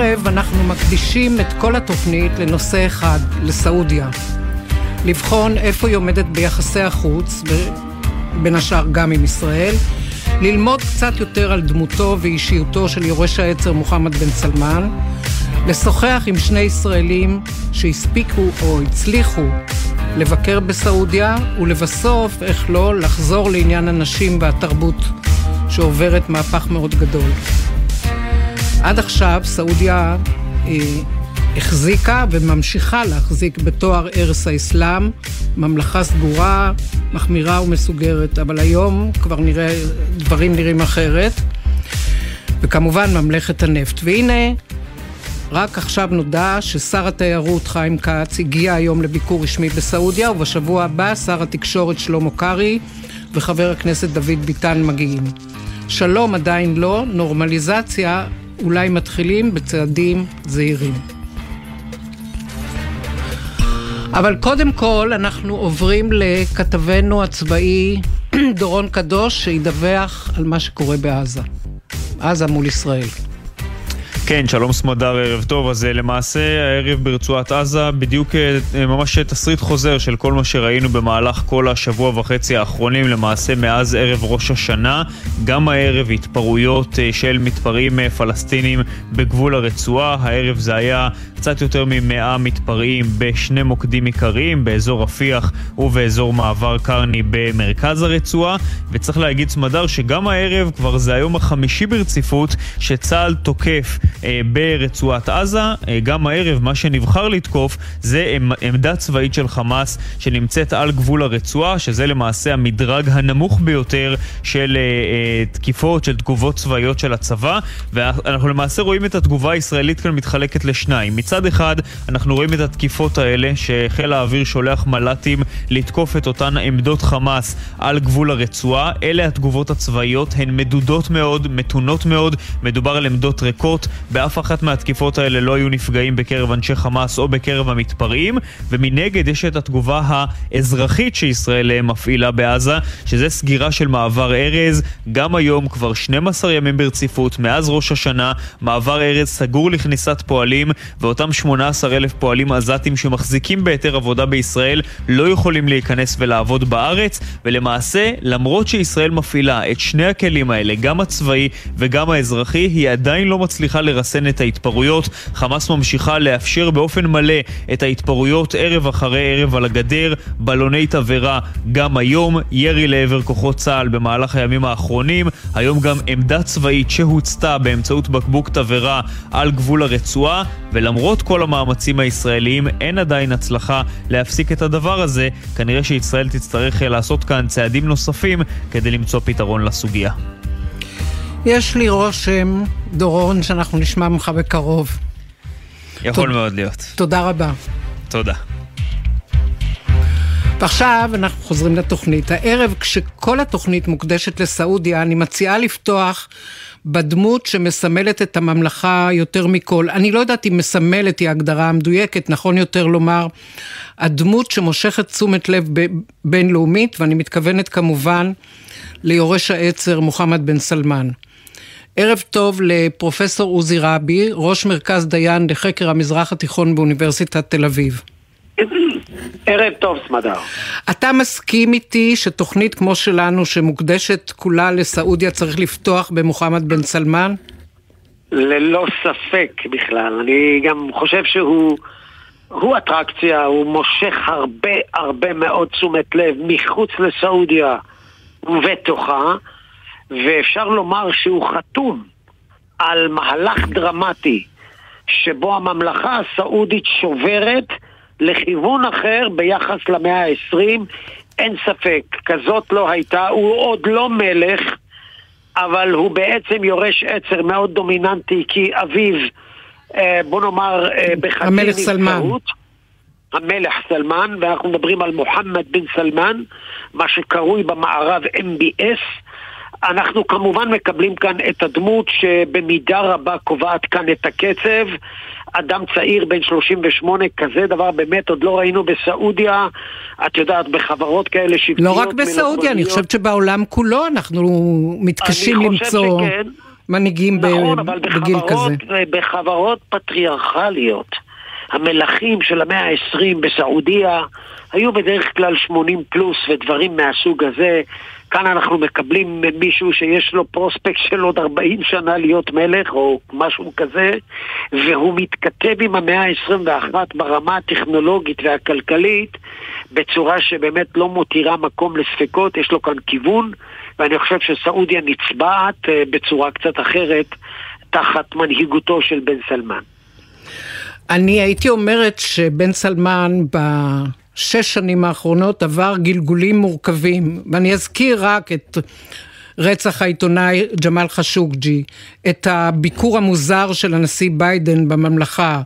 הערב אנחנו מקדישים את כל התוכנית לנושא אחד, לסעודיה. לבחון איפה היא עומדת ביחסי החוץ, בין השאר גם עם ישראל, ללמוד קצת יותר על דמותו ואישיותו של יורש העצר מוחמד בן סלמן, לשוחח עם שני ישראלים שהספיקו או הצליחו לבקר בסעודיה, ולבסוף, איך לא, לחזור לעניין הנשים והתרבות שעוברת מהפך מאוד גדול. עד עכשיו סעודיה אה, החזיקה וממשיכה להחזיק בתואר ערש האסלאם, ממלכה סגורה, מחמירה ומסוגרת, אבל היום כבר נראה, דברים נראים אחרת. וכמובן ממלכת הנפט. והנה, רק עכשיו נודע ששר התיירות חיים כץ הגיע היום לביקור רשמי בסעודיה, ובשבוע הבא שר התקשורת שלמה קרעי וחבר הכנסת דוד ביטן מגיעים. שלום עדיין לא, נורמליזציה אולי מתחילים בצעדים זהירים. אבל קודם כל אנחנו עוברים לכתבנו הצבאי דורון קדוש שידווח על מה שקורה בעזה. עזה מול ישראל. כן, שלום סמדר, ערב טוב. אז אה, למעשה הערב ברצועת עזה בדיוק אה, ממש תסריט חוזר של כל מה שראינו במהלך כל השבוע וחצי האחרונים, למעשה מאז ערב ראש השנה. גם הערב התפרעויות אה, של מתפרעים פלסטינים בגבול הרצועה. הערב זה היה קצת יותר ממאה מתפרעים בשני מוקדים עיקריים, באזור רפיח ובאזור מעבר קרני במרכז הרצועה. וצריך להגיד סמדר שגם הערב, כבר זה היום החמישי ברציפות, שצה"ל תוקף אה, ברצועת עזה. אה, גם הערב מה שנבחר לתקוף זה עמדה צבאית של חמאס שנמצאת על גבול הרצועה, שזה למעשה המדרג הנמוך ביותר של אה, תקיפות, של תגובות צבאיות של הצבא. ואנחנו למעשה רואים את התגובה הישראלית כאן מתחלקת לשניים. מצד אחד, אנחנו רואים את התקיפות האלה, שחיל האוויר שולח מל"טים לתקוף את אותן עמדות חמאס על גבול הרצועה. אלה התגובות הצבאיות, הן מדודות מאוד, מתונות מאוד, מדובר על עמדות ריקות. באף אחת מהתקיפות האלה לא היו נפגעים בקרב אנשי חמאס או בקרב המתפרעים, ומנגד יש את התגובה האזרחית שישראל מפעילה בעזה, שזה סגירה של מעבר ארז. גם היום, כבר 12 ימים ברציפות, מאז ראש השנה, מעבר ארז סגור לכניסת פועלים, ואותם 18 אלף פועלים עזתים שמחזיקים בהיתר עבודה בישראל לא יכולים להיכנס ולעבוד בארץ, ולמעשה, למרות שישראל מפעילה את שני הכלים האלה, גם הצבאי וגם האזרחי, היא עדיין לא מצליחה לרסן את ההתפרעויות. חמאס ממשיכה לאפשר באופן מלא את ההתפרעויות ערב אחרי ערב על הגדר, בלוני תבערה גם היום, ירי לעבר כוחות צה"ל במהלך הימים האחרונים, היום גם עמדה צבאית שהוצתה באמצעות בקבוק תבערה על גבול הרצועה, ולמרות כל המאמצים הישראליים אין עדיין הצלחה להפסיק את הדבר הזה, כנראה שישראל תצטרך לעשות כאן צעדים נוספים כדי למצוא פתרון לסוגיה. יש לי רושם, דורון, שאנחנו נשמע ממך בקרוב. יכול תוד... מאוד להיות. תודה רבה. תודה. ועכשיו אנחנו חוזרים לתוכנית. הערב, כשכל התוכנית מוקדשת לסעודיה, אני מציעה לפתוח בדמות שמסמלת את הממלכה יותר מכל. אני לא יודעת אם מסמלת היא ההגדרה המדויקת, נכון יותר לומר, הדמות שמושכת תשומת לב בינלאומית, ואני מתכוונת כמובן ליורש העצר מוחמד בן סלמן. ערב טוב לפרופסור עוזי רבי, ראש מרכז דיין לחקר המזרח התיכון באוניברסיטת תל אביב. ערב טוב, סמדר. אתה מסכים איתי שתוכנית כמו שלנו, שמוקדשת כולה לסעודיה, צריך לפתוח במוחמד בן סלמן? ללא ספק בכלל. אני גם חושב שהוא הוא אטרקציה, הוא מושך הרבה הרבה מאוד תשומת לב מחוץ לסעודיה ובתוכה. ואפשר לומר שהוא חתום על מהלך דרמטי שבו הממלכה הסעודית שוברת לכיוון אחר ביחס למאה ה-20. אין ספק, כזאת לא הייתה, הוא עוד לא מלך, אבל הוא בעצם יורש עצר מאוד דומיננטי, כי אביו, אה, בוא נאמר, אה, בחצי המלך סלמן. המלך סלמן, ואנחנו מדברים על מוחמד בן סלמן, מה שקרוי במערב MBS, אנחנו כמובן מקבלים כאן את הדמות שבמידה רבה קובעת כאן את הקצב. אדם צעיר בן 38, כזה דבר באמת עוד לא ראינו בסעודיה. את יודעת, בחברות כאלה שבטיות... לא רק בסעודיה, אני חושבת שבעולם כולו אנחנו מתקשים למצוא... שכן. מנהיגים נכון, ב- בגיל בחברות, כזה. בחברות פטריארכליות, המלכים של המאה ה-20 בסעודיה היו בדרך כלל 80 פלוס ודברים מהסוג הזה. כאן אנחנו מקבלים מישהו שיש לו פרוספקט של עוד 40 שנה להיות מלך או משהו כזה, והוא מתכתב עם המאה ה-21 ברמה הטכנולוגית והכלכלית בצורה שבאמת לא מותירה מקום לספקות, יש לו כאן כיוון, ואני חושב שסעודיה נצבעת אה, בצורה קצת אחרת תחת מנהיגותו של בן סלמן. אני הייתי אומרת שבן סלמן בשש שנים האחרונות עבר גלגולים מורכבים, ואני אזכיר רק את רצח העיתונאי ג'מאל חשוקג'י, את הביקור המוזר של הנשיא ביידן בממלכה,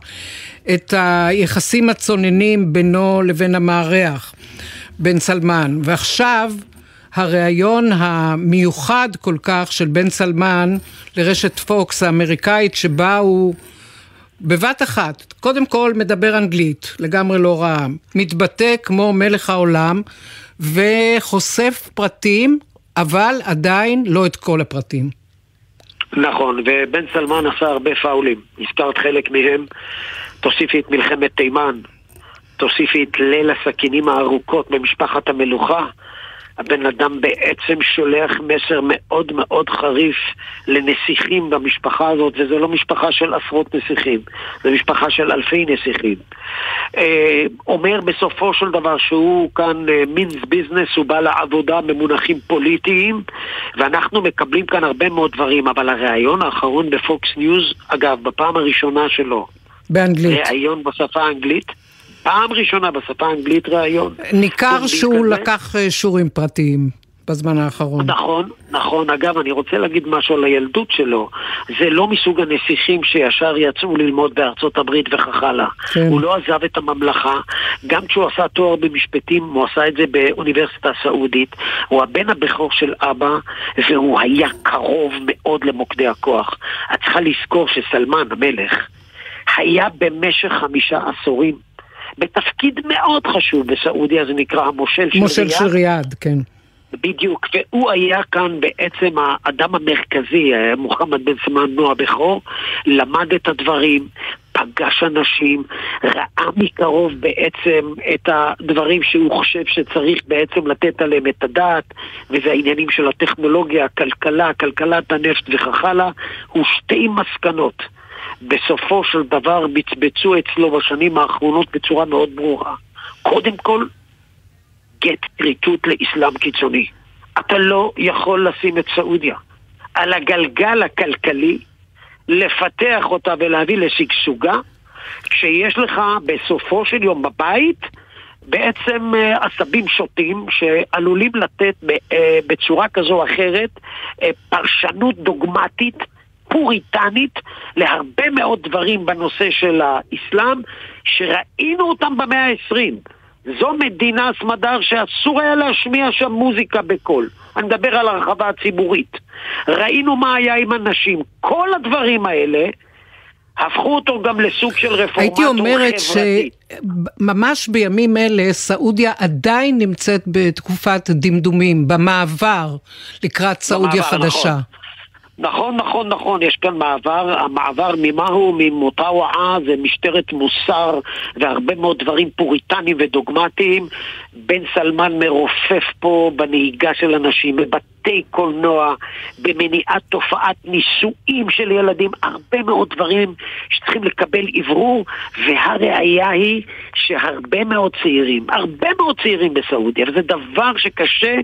את היחסים הצוננים בינו לבין המארח, בן סלמן, ועכשיו הריאיון המיוחד כל כך של בן סלמן לרשת פוקס האמריקאית שבה הוא בבת אחת, קודם כל מדבר אנגלית, לגמרי לא רע, מתבטא כמו מלך העולם וחושף פרטים, אבל עדיין לא את כל הפרטים. נכון, ובן סלמן עשה הרבה פאולים, הזכרת חלק מהם, תוסיפי את מלחמת תימן, תוסיפי את ליל הסכינים הארוכות במשפחת המלוכה, הבן אדם בעצם שולח מסר מאוד מאוד חריף לנסיכים במשפחה הזאת, וזו לא משפחה של עשרות נסיכים, זו משפחה של אלפי נסיכים. אה, אומר בסופו של דבר שהוא כאן means אה, business, הוא בא לעבודה במונחים פוליטיים, ואנחנו מקבלים כאן הרבה מאוד דברים, אבל הריאיון האחרון בפוקס ניוז, אגב, בפעם הראשונה שלו, באנגלית. ראיון בשפה האנגלית, פעם ראשונה בשפה האנגלית ראיון. ניכר שהוא כזה. לקח אה, שיעורים פרטיים בזמן האחרון. נכון, נכון. אגב, אני רוצה להגיד משהו על הילדות שלו. זה לא מסוג הנסיכים שישר יצאו ללמוד בארצות הברית וכך הלאה. כן. הוא לא עזב את הממלכה. גם כשהוא עשה תואר במשפטים, הוא עשה את זה באוניברסיטה הסעודית. הוא הבן הבכור של אבא, והוא היה קרוב מאוד למוקדי הכוח. את צריכה לזכור שסלמן המלך היה במשך חמישה עשורים בתפקיד מאוד חשוב בסעודיה, זה נקרא המושל של מושל. של ריאד, כן. בדיוק, והוא היה כאן בעצם האדם המרכזי, אה, מוחמד בן סלמן נו הבכור, למד את הדברים, פגש אנשים, ראה מקרוב בעצם את הדברים שהוא חושב שצריך בעצם לתת עליהם את הדעת, וזה העניינים של הטכנולוגיה, הכלכלה, כלכלת הנפט וכך הלאה, הוא שתי מסקנות. בסופו של דבר בצבצו אצלו בשנים האחרונות בצורה מאוד ברורה. קודם כל, גט כריתות לאסלאם קיצוני. אתה לא יכול לשים את סעודיה על הגלגל הכלכלי, לפתח אותה ולהביא לשגשוגה, כשיש לך בסופו של יום בבית בעצם אה, עשבים שוטים שעלולים לתת אה, בצורה כזו או אחרת אה, פרשנות דוגמטית פוריטנית להרבה מאוד דברים בנושא של האסלאם שראינו אותם במאה ה-20. זו מדינה, סמדר, שאסור היה להשמיע שם מוזיקה בקול. אני מדבר על הרחבה הציבורית. ראינו מה היה עם הנשים. כל הדברים האלה הפכו אותו גם לסוג של רפורמטור הייתי אומרת חברתי. שממש בימים אלה סעודיה עדיין נמצאת בתקופת דמדומים, במעבר לקראת סעודיה במעבר, חדשה. נכון. נכון, נכון, נכון, יש כאן מעבר, המעבר ממהו, ממוטאוועה, זה משטרת מוסר והרבה מאוד דברים פוריטניים ודוגמטיים. בן סלמן מרופף פה בנהיגה של אנשים, בבתי קולנוע, במניעת תופעת נישואים של ילדים, הרבה מאוד דברים שצריכים לקבל אוורור, והראיה היא שהרבה מאוד צעירים, הרבה מאוד צעירים בסעודיה, וזה דבר שקשה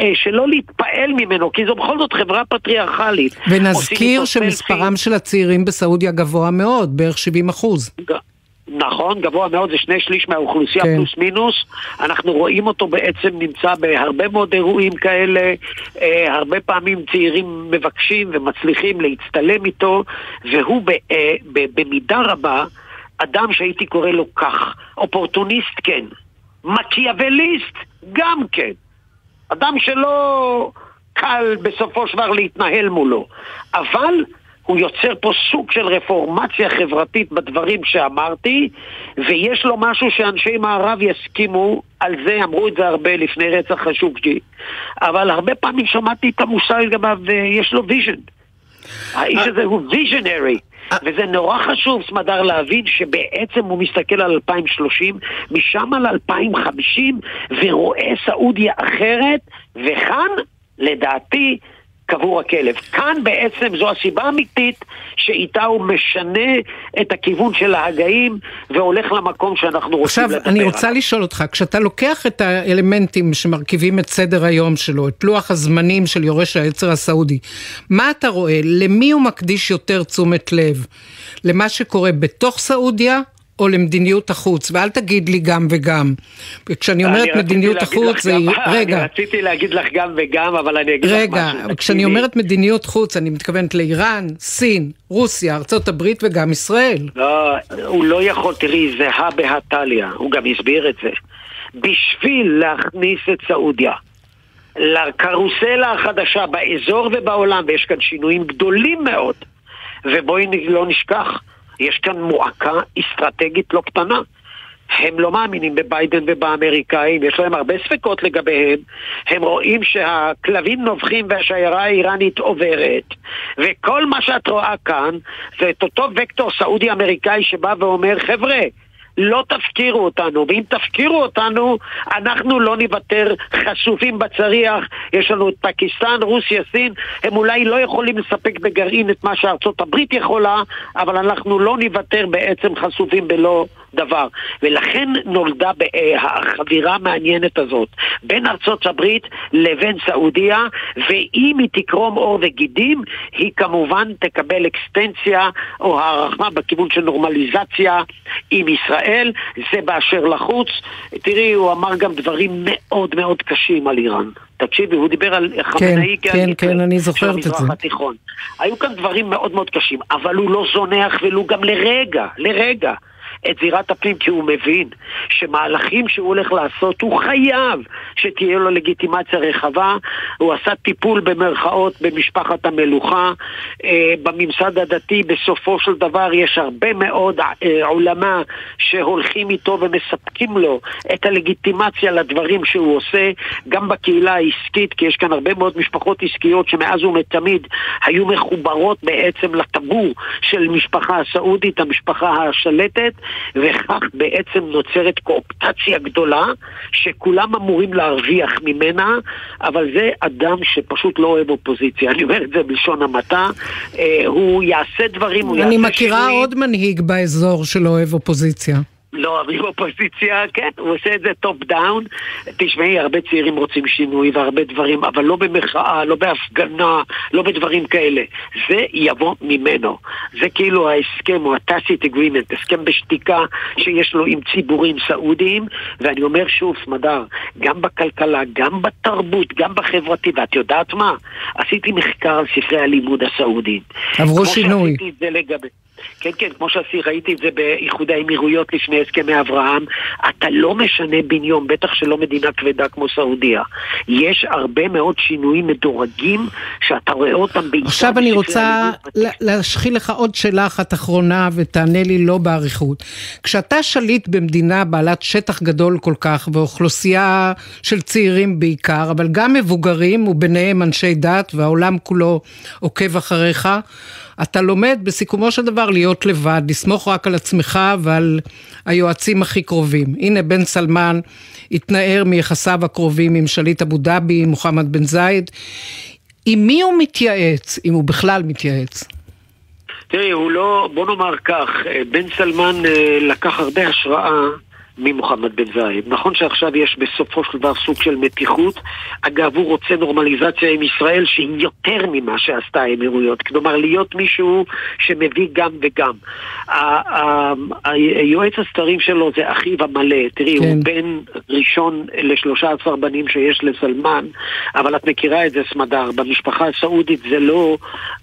אה, שלא להתפעל ממנו, כי זו בכל זאת חברה פטריארכלית. ונזכיר שמספרם של הצעירים בסעודיה גבוה מאוד, בערך 70 אחוז. ג- נכון, גבוה מאוד, זה שני שליש מהאוכלוסייה כן. פלוס מינוס. אנחנו רואים אותו בעצם נמצא בהרבה מאוד אירועים כאלה. אה, הרבה פעמים צעירים מבקשים ומצליחים להצטלם איתו, והוא ב, אה, ב, במידה רבה אדם שהייתי קורא לו כך. אופורטוניסט כן, מקיאווליסט גם כן. אדם שלא קל בסופו של דבר להתנהל מולו. אבל הוא יוצר פה סוג של רפורמציה חברתית בדברים שאמרתי, ויש לו משהו שאנשי מערב יסכימו על זה, אמרו את זה הרבה לפני רצח חשוקג'י, אבל הרבה פעמים שמעתי את המושג לגביו, ויש לו vision. האיש הזה הוא ויז'נרי. וזה נורא חשוב, סמדר, להבין שבעצם הוא מסתכל על 2030, משם על 2050, ורואה סעודיה אחרת, וכאן, לדעתי, קבור הכלב. כאן בעצם זו הסיבה האמיתית שאיתה הוא משנה את הכיוון של ההגאים והולך למקום שאנחנו רוצים לדבר עליו. עכשיו, אני רוצה לשאול אותך, כשאתה לוקח את האלמנטים שמרכיבים את סדר היום שלו, את לוח הזמנים של יורש העצר הסעודי, מה אתה רואה? למי הוא מקדיש יותר תשומת לב? למה שקורה בתוך סעודיה או למדיניות החוץ, ואל תגיד לי גם וגם. כשאני אומרת מדיניות החוץ, זה... גם, רגע. אני רציתי להגיד לך גם וגם, אבל אני אגיד רגע, לך משהו. רגע, כשאני אומרת מדיניות חוץ, אני מתכוונת לאיראן, סין, רוסיה, ארצות הברית וגם ישראל. לא, הוא לא יכול, תראי, זה הא בהא תליא, הוא גם הסביר את זה. בשביל להכניס את סעודיה לקרוסלה החדשה באזור ובעולם, ויש כאן שינויים גדולים מאוד, ובואי לא נשכח, יש כאן מועקה אסטרטגית לא קטנה. הם לא מאמינים בביידן ובאמריקאים, יש להם הרבה ספקות לגביהם. הם רואים שהכלבים נובחים והשיירה האיראנית עוברת. וכל מה שאת רואה כאן זה את אותו וקטור סעודי-אמריקאי שבא ואומר, חבר'ה, לא תפקירו אותנו, ואם תפקירו אותנו, אנחנו לא נוותר חשופים בצריח. יש לנו את פקיסטן, רוסיה, סין, הם אולי לא יכולים לספק בגרעין את מה שארצות הברית יכולה, אבל אנחנו לא נוותר בעצם חשופים בלא דבר. ולכן נולדה החבירה המעניינת הזאת בין ארצות הברית לבין סעודיה, ואם היא תקרום עור וגידים, היא כמובן תקבל אקסטנציה או הערכה בכיוון של נורמליזציה עם ישראל. זה באשר לחוץ. תראי, הוא אמר גם דברים מאוד מאוד קשים על איראן. תקשיבי, הוא דיבר על חמינאי כן, כן, כן, אני זוכרת את זה. התיכון. היו כאן דברים מאוד מאוד קשים, אבל הוא לא זונח ולו גם לרגע, לרגע. את זירת הפנים כי הוא מבין שמהלכים שהוא הולך לעשות הוא חייב שתהיה לו לגיטימציה רחבה. הוא עשה טיפול במרכאות במשפחת המלוכה. אה, בממסד הדתי בסופו של דבר יש הרבה מאוד אה, עולמה שהולכים איתו ומספקים לו את הלגיטימציה לדברים שהוא עושה גם בקהילה העסקית כי יש כאן הרבה מאוד משפחות עסקיות שמאז ומתמיד היו מחוברות בעצם לטבור של משפחה הסעודית, המשפחה השלטת וכך בעצם נוצרת קואופטציה גדולה שכולם אמורים להרוויח ממנה, אבל זה אדם שפשוט לא אוהב אופוזיציה. אני אומר את זה בלשון המעטה. אה, הוא יעשה דברים, הוא יעשה שינויים. אני מכירה עוד מנהיג באזור שלא אוהב אופוזיציה. לא אוהבים אופוזיציה, כן, הוא עושה את זה top down. תשמעי, הרבה צעירים רוצים שינוי והרבה דברים, אבל לא במחאה, לא בהפגנה, לא בדברים כאלה. זה יבוא ממנו. זה כאילו ההסכם או ה-tacit agreement, הסכם בשתיקה שיש לו עם ציבורים סעודיים, ואני אומר שוב, סמדר, גם בכלכלה, גם בתרבות, גם בחברתי, ואת יודעת מה? עשיתי מחקר על ספרי הלימוד הסעודיים. עברו שינוי. כמו שעשיתי את זה לגבי... כן, כן, כמו שעשי, ראיתי את זה באיחוד האמירויות לפני הסכמי אברהם. אתה לא משנה בן יום, בטח שלא מדינה כבדה כמו סעודיה. יש הרבה מאוד שינויים מדורגים שאתה רואה אותם בעיקר... עכשיו אני רוצה להשחיל לך עוד שאלה אחת אחרונה ותענה לי לא באריכות. כשאתה שליט במדינה בעלת שטח גדול כל כך ואוכלוסייה של צעירים בעיקר, אבל גם מבוגרים וביניהם אנשי דת והעולם כולו עוקב אחריך, אתה לומד בסיכומו של דבר להיות לבד, לסמוך רק על עצמך ועל היועצים הכי קרובים. הנה בן סלמן התנער מיחסיו הקרובים עם שליט אבו דאבי, מוחמד בן זייד. עם מי הוא מתייעץ, אם הוא בכלל מתייעץ? תראי, הוא לא, בוא נאמר כך, בן סלמן אה, לקח הרבה השראה ממוחמד בן זייד. נכון שעכשיו יש בסופו של דבר סוג של מתיחות. אגב, הוא רוצה נורמליזציה עם ישראל שהיא יותר ממה שעשתה האמירויות. כלומר, להיות מישהו שמביא גם וגם. היועץ הסתרים שלו זה אחיו המלא. תראי, כן. הוא בן ראשון לשלושה עשר בנים שיש לסלמן, אבל את מכירה את זה, סמדר. במשפחה הסעודית זה לא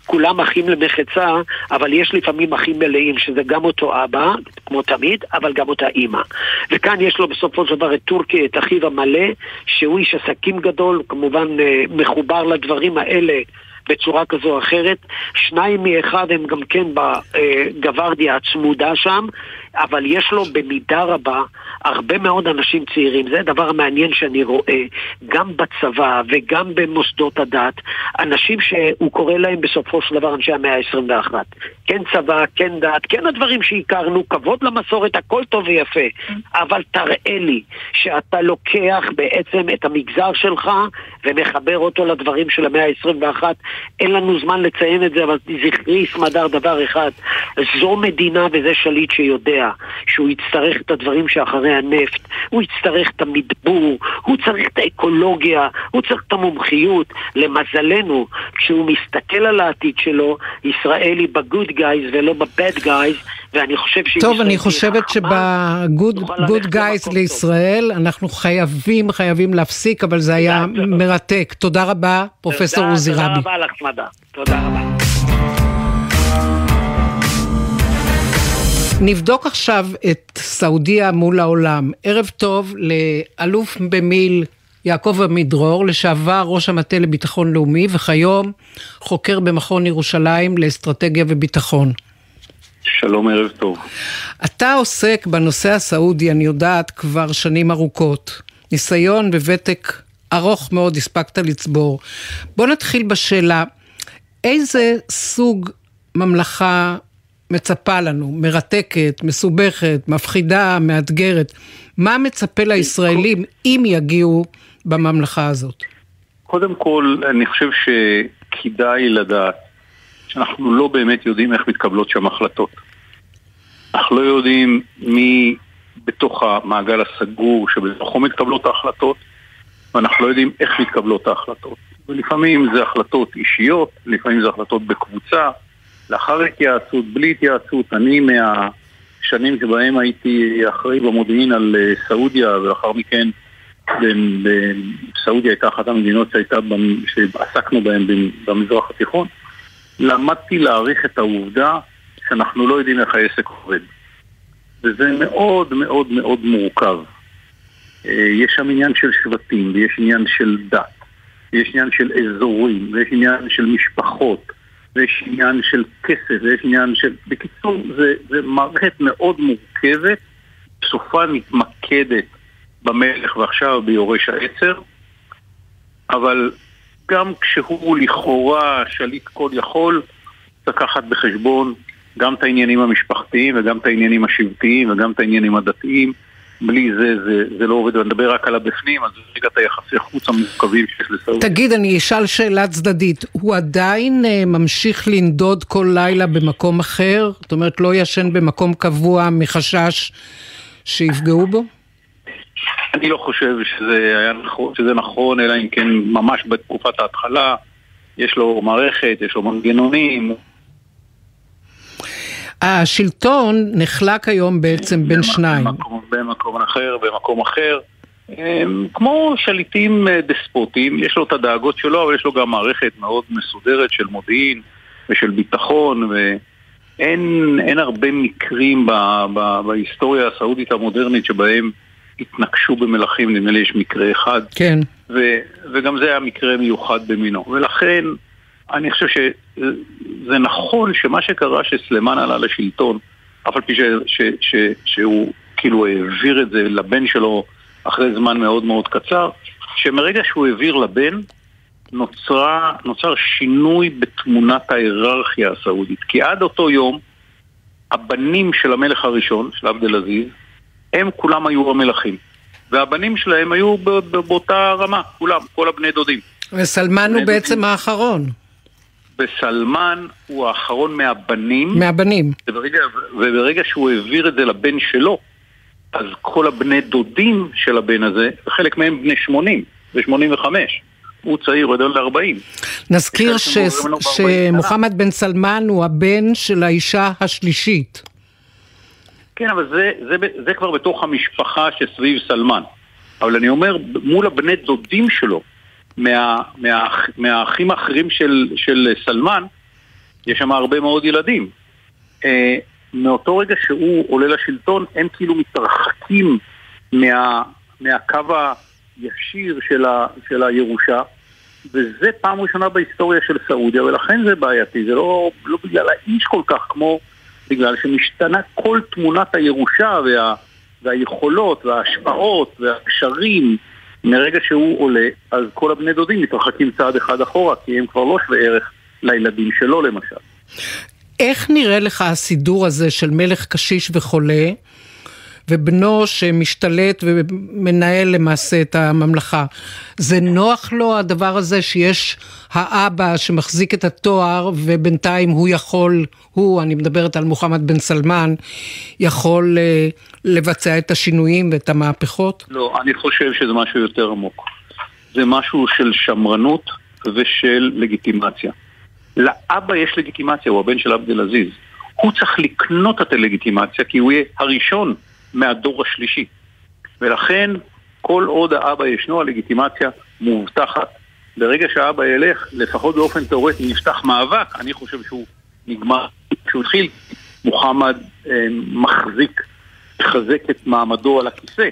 כולם אחים למחצה, אבל יש לפעמים אחים מלאים, שזה גם אותו אבא, כמו תמיד, אבל גם אותה אימא. וכאן יש לו בסופו של דבר את טורקי, את אחיו המלא, שהוא איש עסקים גדול, כמובן אה, מחובר לדברים האלה בצורה כזו או אחרת. שניים מאחד הם גם כן בגווארדיה הצמודה שם, אבל יש לו במידה רבה הרבה מאוד אנשים צעירים. זה הדבר המעניין שאני רואה, גם בצבא וגם במוסדות הדת, אנשים שהוא קורא להם בסופו של דבר אנשי המאה ה-21. כן צבא, כן דת, כן הדברים שהכרנו, כבוד למסורת, הכל טוב ויפה. אבל תראה לי שאתה לוקח בעצם את המגזר שלך ומחבר אותו לדברים של המאה ה-21. אין לנו זמן לציין את זה, אבל זכרי סמדר דבר אחד, זו מדינה וזה שליט שיודע שהוא יצטרך את הדברים שאחרי הנפט, הוא יצטרך את המדבור, הוא צריך את האקולוגיה, הוא צריך את המומחיות. למזלנו, כשהוא מסתכל על העתיד שלו, ישראל היא בגוד גייז ולא בבד גייז, ואני חושב שאם טוב, אני חושבת שבגוד גייז לישראל אנחנו חייבים, חייבים להפסיק, אבל זה היה מרתק. תודה רבה, פרופסור עוזי רבי. תודה רבה לך, מדע. תודה רבה. נבדוק עכשיו את סעודיה מול העולם. ערב טוב לאלוף במיל יעקב עמידרור, לשעבר ראש המטה לביטחון לאומי, וכיום חוקר במכון ירושלים לאסטרטגיה וביטחון. שלום, ערב טוב. אתה עוסק בנושא הסעודי, אני יודעת, כבר שנים ארוכות. ניסיון וותק ארוך מאוד הספקת לצבור. בוא נתחיל בשאלה, איזה סוג ממלכה מצפה לנו? מרתקת, מסובכת, מפחידה, מאתגרת? מה מצפה לישראלים אם יגיעו בממלכה הזאת? קודם כל, אני חושב שכדאי לדעת שאנחנו לא באמת יודעים איך מתקבלות שם החלטות. אנחנו לא יודעים מי בתוך המעגל הסגור שבתוכו מתקבלות ההחלטות, ואנחנו לא יודעים איך מתקבלות ההחלטות. ולפעמים זה החלטות אישיות, לפעמים זה החלטות בקבוצה, לאחר התייעצות, בלי התייעצות. אני מהשנים שבהם הייתי אחראי במודיעין על אה, סעודיה, ולאחר מכן סעודיה הייתה אחת המדינות שהייתה, שעסקנו בהן במזרח התיכון. למדתי להעריך את העובדה שאנחנו לא יודעים איך העסק עובד. וזה מאוד מאוד מאוד מורכב. אה, יש שם עניין של שבטים, ויש עניין של דת, ויש עניין של אזורים, ויש עניין של משפחות, ויש עניין של כסף, ויש עניין של... בקיצור, זה, זה מערכת מאוד מורכבת, סופה מתמקדת במלך ועכשיו ביורש העצר, אבל גם כשהוא לכאורה שליט כל יכול, לקחת בחשבון גם את העניינים המשפחתיים וגם את העניינים השבטיים וגם את העניינים הדתיים. בלי זה, זה, זה לא עובד, ואני מדבר רק על הבפנים, אז רגע את היחסי חוץ המורכבים שיש לסעודיה. תגיד, אני אשאל שאלה צדדית, הוא עדיין uh, ממשיך לנדוד כל לילה במקום אחר? זאת אומרת, לא ישן במקום קבוע מחשש שיפגעו בו? אני לא חושב שזה, היה נכון, שזה נכון, אלא אם כן ממש בתקופת ההתחלה יש לו מערכת, יש לו מנגנונים. השלטון נחלק היום בעצם בין שניים. במקום, אחר, במקום אחר. כמו שליטים אה, דספוטים, יש לו את הדאגות שלו, אבל יש לו גם מערכת מאוד מסודרת של מודיעין ושל ביטחון, ואין הרבה מקרים ב, ב, בהיסטוריה הסעודית המודרנית שבהם התנקשו במלכים, נדמה לי יש מקרה אחד. כן. ו, וגם זה היה מקרה מיוחד במינו. ולכן, אני חושב שזה נכון שמה שקרה שסלימן עלה לשלטון, אף על פי ש, ש, ש, שהוא כאילו העביר את זה לבן שלו אחרי זמן מאוד מאוד קצר, שמרגע שהוא העביר לבן, נוצרה, נוצר שינוי בתמונת ההיררכיה הסעודית. כי עד אותו יום, הבנים של המלך הראשון, של עבד אל-עזיז, הם כולם היו המלכים. והבנים שלהם היו באותה רמה, כולם, כל הבני דודים. וסלמן הוא בעצם האחרון. וסלמן הוא האחרון מהבנים. מהבנים. וברגע, וברגע שהוא העביר את זה לבן שלו, אז כל הבני דודים של הבן הזה, חלק מהם בני 80 ו-85. הוא צעיר, הוא עדיין ל-40. נזכיר ש... שמוחמד בן סלמן הוא הבן של האישה השלישית. כן, אבל זה, זה, זה כבר בתוך המשפחה שסביב סלמן. אבל אני אומר, מול הבני דודים שלו, מה, מה, מהאחים האחרים של, של סלמן, יש שם הרבה מאוד ילדים. אה, מאותו רגע שהוא עולה לשלטון, הם כאילו מתרחקים מה, מהקו הישיר של, ה, של הירושה, וזה פעם ראשונה בהיסטוריה של סעודיה, ולכן זה בעייתי, זה לא, לא בגלל האיש כל כך כמו בגלל שמשתנה כל תמונת הירושה וה, והיכולות וההשפעות והקשרים מרגע שהוא עולה, אז כל הבני דודים מתרחקים צעד אחד אחורה, כי הם כבר לא שווה ערך לילדים שלו למשל. איך נראה לך הסידור הזה של מלך קשיש וחולה, ובנו שמשתלט ומנהל למעשה את הממלכה. זה נוח לו הדבר הזה שיש האבא שמחזיק את התואר ובינתיים הוא יכול, הוא, אני מדברת על מוחמד בן סלמן, יכול uh, לבצע את השינויים ואת המהפכות? לא, אני חושב שזה משהו יותר עמוק. זה משהו של שמרנות ושל לגיטימציה. לאבא יש לגיטימציה, הוא הבן של עבד אל-עזיז. הוא צריך לקנות את הלגיטימציה כי הוא יהיה הראשון מהדור השלישי. ולכן, כל עוד האבא ישנו, הלגיטימציה מובטחת. ברגע שהאבא ילך, לפחות באופן תאורטי, נפתח מאבק, אני חושב שהוא נגמר. כשהוא התחיל, מוחמד אה, מחזיק, מחזק את מעמדו על הכיסא.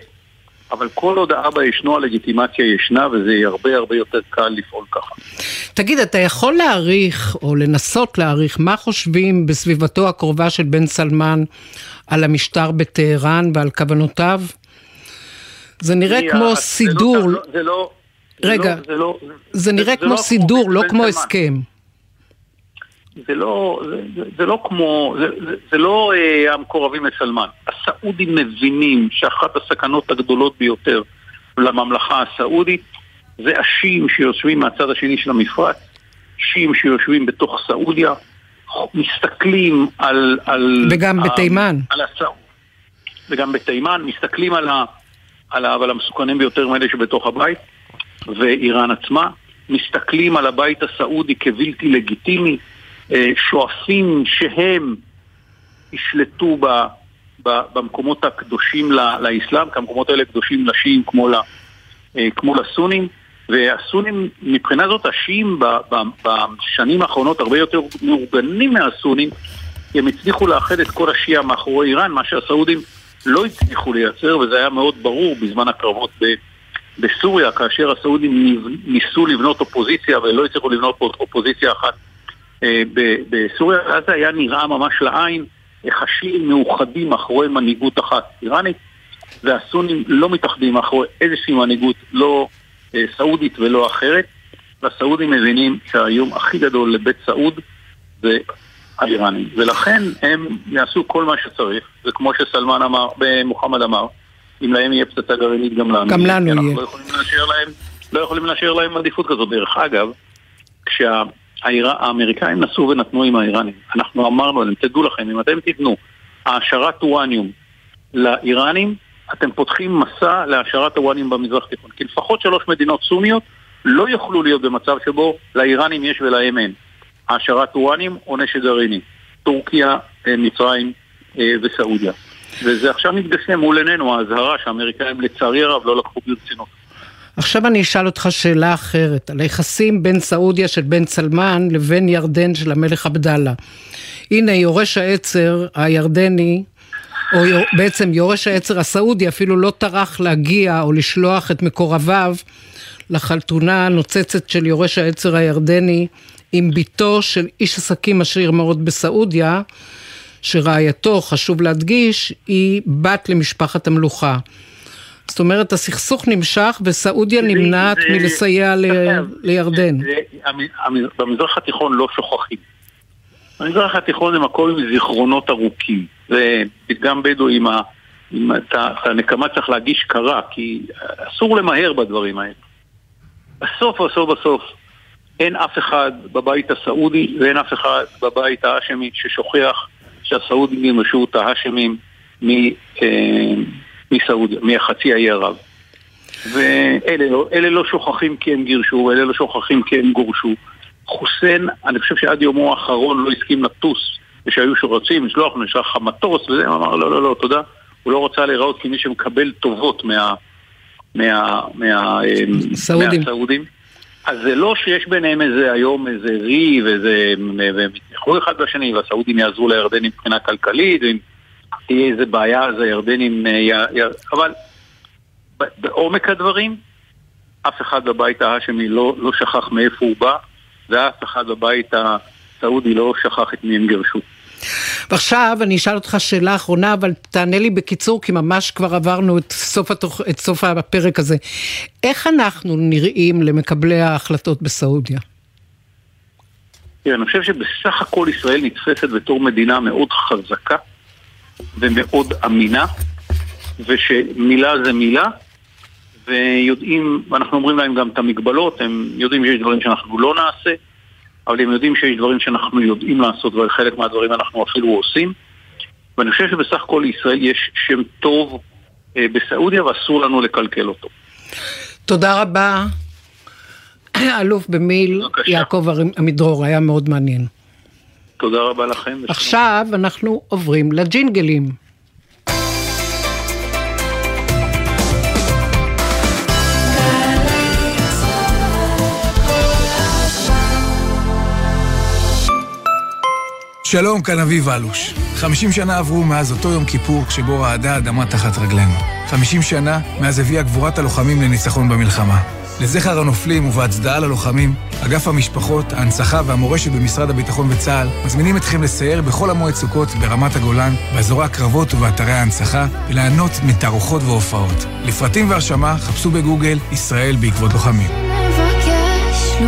אבל כל עוד האבא ישנו, הלגיטימציה ישנה, וזה יהיה הרבה הרבה יותר קל לפעול ככה. תגיד, אתה יכול להעריך, או לנסות להעריך, מה חושבים בסביבתו הקרובה של בן סלמן על המשטר בטהרן ועל כוונותיו? זה נראה כמו סידור. זה לא... רגע, זה, לא, זה נראה כמו לא סידור, לא כמו הסכם. זה לא, זה, זה לא כמו, זה, זה, זה לא אה, המקורבים לסלמן. הסעודים מבינים שאחת הסכנות הגדולות ביותר לממלכה הסעודית זה השיעים שיושבים מהצד השני של המפרץ, שיעים שיושבים בתוך סעודיה, מסתכלים על... על וגם ה, בתימן. על הסעוד. וגם בתימן, מסתכלים על, ה, על, ה, על המסוכנים ביותר מאלה שבתוך הבית, ואיראן עצמה, מסתכלים על הבית הסעודי כבלתי לגיטימי, שואפים שהם ישלטו ב, ב, במקומות הקדושים לאסלאם, כי המקומות האלה קדושים לשיעים כמו, אה, כמו לסונים. והסונים, מבחינה זאת השיעים בשנים האחרונות הרבה יותר מאורגנים מהסונים, הם הצליחו לאחד את כל השיעה מאחורי איראן, מה שהסעודים לא הצליחו לייצר, וזה היה מאוד ברור בזמן הקרבות בסוריה, כאשר הסעודים ניסו לבנות אופוזיציה ולא הצליחו לבנות אופוזיציה אחת אה, בסוריה, אז היה נראה ממש לעין השיעים מאוחדים מאחורי מנהיגות אחת איראנית, והסונים לא מתאחדים מאחורי איזושהי מנהיגות לא אה, סעודית ולא אחרת, והסעודים מבינים שהאיום הכי גדול לבית סעוד זה האיראנים, ולכן הם יעשו כל מה שצריך, וכמו שסלמן אמר, מוחמד אמר, אם להם יהיה פצצה גרעינית גם לנו. גם לנו יהיה. אנחנו לא יכולים לאשר להם, לא יכולים לאשר להם עדיפות כזאת. דרך אגב, כשהאמריקאים נסעו ונתנו עם האיראנים, אנחנו אמרנו להם, תדעו לכם, אם אתם תיתנו העשרת אורניום לאיראנים, אתם פותחים מסע להעשרת הוואנים במזרח התיכון. כי לפחות שלוש מדינות סוניות לא יוכלו להיות במצב שבו לאיראנים יש ולהם אין. העשרת וואנים או נשק גרעיני. טורקיה, אה, מצרים אה, וסעודיה. וזה עכשיו מתגשם מול עינינו, האזהרה שהאמריקאים לצערי הרב לא לקחו ברצינות. עכשיו אני אשאל אותך שאלה אחרת, על היחסים בין סעודיה של בן סלמן לבין ירדן של המלך עבדאללה. הנה יורש העצר הירדני או בעצם יורש העצר הסעודי אפילו לא טרח להגיע או לשלוח את מקורביו לחלטונה הנוצצת של יורש העצר הירדני עם בתו של איש עסקים עשיר מאוד בסעודיה, שרעייתו, חשוב להדגיש, היא בת למשפחת המלוכה. זאת אומרת, הסכסוך נמשך וסעודיה נמנעת מלסייע לירדן. במזרח התיכון לא שוכחים. המזרח התיכון זה מקום עם זיכרונות ארוכים. זה פתגם בדואי עם, ה, את הנקמה צריך להגיש קרה, כי אסור למהר בדברים האלה. בסוף, בסוף, בסוף, אין אף אחד בבית הסעודי ואין אף אחד בבית האשמי ששוכח שהסעודים ימשו את האשמים אה, מסעודיה, מחצי האי ערב. ואלה לא, לא שוכחים כי הם גירשו, אלה לא שוכחים כי הם גורשו. חוסיין, אני חושב שעד יומו האחרון לא הסכים לטוס, ושהיו שרוצים לשלוח נשלח לך מטוס וזה, הוא אמר לא, לא, לא, תודה. הוא לא רצה להיראות כמי שמקבל טובות מה... מה... מה... סעודים. מהסעודים. אז זה לא שיש ביניהם איזה היום איזה ריב, איזה... והם יתמכו אחד בשני, והסעודים יעזרו לירדנים מבחינה כלכלית, תהיה איזה בעיה אז הירדנים... י... י... אבל בעומק הדברים, אף אחד בבית ההאשמי לא, לא שכח מאיפה הוא בא, ואף אחד בבית הסעודי לא שכח את מי הם גירשו. ועכשיו אני אשאל אותך שאלה אחרונה, אבל תענה לי בקיצור, כי ממש כבר עברנו את סוף, התוך, את סוף הפרק הזה. איך אנחנו נראים למקבלי ההחלטות בסעודיה? תראה, אני חושב שבסך הכל ישראל נתפסת בתור מדינה מאוד חזקה ומאוד אמינה, ושמילה זה מילה, ויודעים, ואנחנו אומרים להם גם את המגבלות, הם יודעים שיש דברים שאנחנו לא נעשה, אבל הם יודעים שיש דברים שאנחנו יודעים לעשות, וחלק מהדברים אנחנו אפילו עושים. ואני חושב שבסך הכל לישראל יש שם טוב אה, בסעודיה ואסור לנו לקלקל אותו. תודה רבה, אלוף במיל יעקב עמידרור, היה מאוד מעניין. תודה רבה לכם. עכשיו אנחנו עוברים לג'ינגלים. שלום, כאן אביב אלוש. 50 שנה עברו מאז אותו יום כיפור שבו רעדה האדמה תחת רגלינו. 50 שנה מאז הביאה גבורת הלוחמים לניצחון במלחמה. לזכר הנופלים ובהצדעה ללוחמים, אגף המשפחות, ההנצחה והמורשת במשרד הביטחון וצה"ל מזמינים אתכם לסייר בכל המועד סוכות ברמת הגולן, באזורי הקרבות ובאתרי ההנצחה, וליהנות מתערוכות והופעות. לפרטים והרשמה חפשו בגוגל ישראל בעקבות לוחמים. מבקש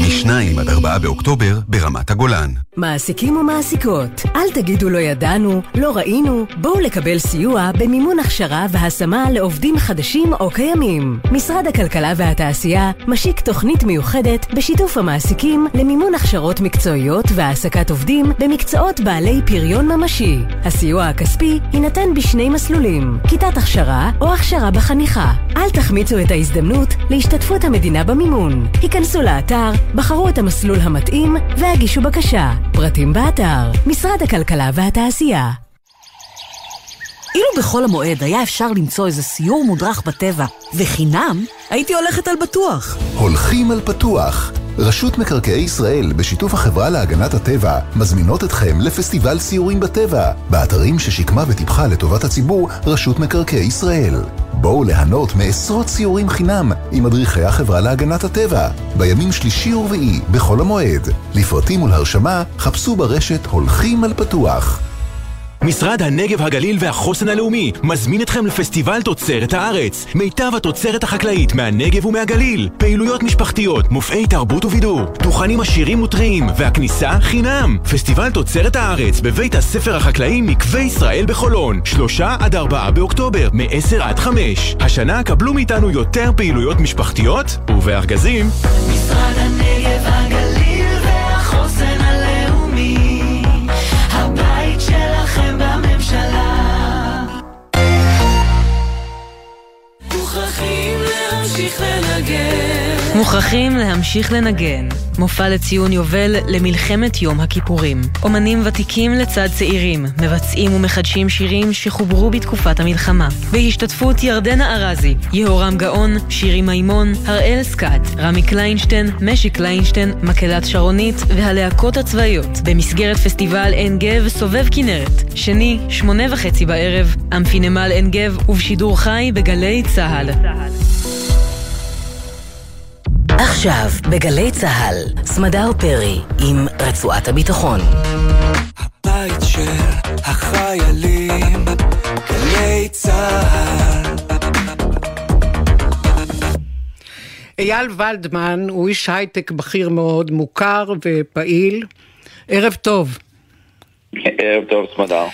מ-2 עד 4 באוקטובר ברמת הגולן. מעסיקים ומעסיקות, אל תגידו לא ידענו, לא ראינו, בואו לקבל סיוע במימון הכשרה והשמה לעובדים חדשים או קיימים. משרד הכלכלה והתעשייה משיק תוכנית מיוחדת בשיתוף המעסיקים למימון הכשרות מקצועיות והעסקת עובדים במקצועות בעלי פריון ממשי. הסיוע הכספי יינתן בשני מסלולים, כיתת הכשרה או הכשרה בחניכה. אל תחמיצו את ההזדמנות להשתתפות המדינה במימון. היכנסו לאתר בחרו את המסלול המתאים והגישו בקשה. פרטים באתר, משרד הכלכלה והתעשייה. אילו בכל המועד היה אפשר למצוא איזה סיור מודרך בטבע, וחינם, הייתי הולכת על בטוח. הולכים על פתוח. רשות מקרקעי ישראל, בשיתוף החברה להגנת הטבע, מזמינות אתכם לפסטיבל סיורים בטבע, באתרים ששיקמה וטיפחה לטובת הציבור רשות מקרקעי ישראל. בואו ליהנות מעשרות סיורים חינם עם מדריכי החברה להגנת הטבע, בימים שלישי ורביעי, בחול המועד. לפרטים ולהרשמה, חפשו ברשת הולכים על פתוח. משרד הנגב, הגליל והחוסן הלאומי מזמין אתכם לפסטיבל תוצרת הארץ. מיטב התוצרת החקלאית מהנגב ומהגליל. פעילויות משפחתיות, מופעי תרבות ובידור, דוכנים עשירים וטריים, והכניסה חינם. פסטיבל תוצרת הארץ בבית הספר החקלאי מקווה ישראל בחולון. שלושה עד ארבעה באוקטובר, מ-10 עד חמש. השנה קבלו מאיתנו יותר פעילויות משפחתיות ובארגזים. משרד הנגב, הגליל מוכרחים להמשיך לנגן. מופע לציון יובל למלחמת יום הכיפורים. אומנים ותיקים לצד צעירים, מבצעים ומחדשים שירים שחוברו בתקופת המלחמה. בהשתתפות ירדנה ארזי, יהורם גאון, שירי מימון, הראל סקאט, רמי קליינשטיין, משי קליינשטיין, מקהלת שרונית והלהקות הצבאיות. במסגרת פסטיבל עין גב סובב כנרת. שני, שמונה וחצי בערב, אמפינמל עין גב ובשידור חי בגלי צה"ל. עכשיו, בגלי צה"ל, סמדר פרי עם רצועת הביטחון. הבית של החיילים, גלי צה"ל. אייל ולדמן הוא איש הייטק בכיר מאוד, מוכר ופעיל. ערב טוב. ערב טוב, סמדר.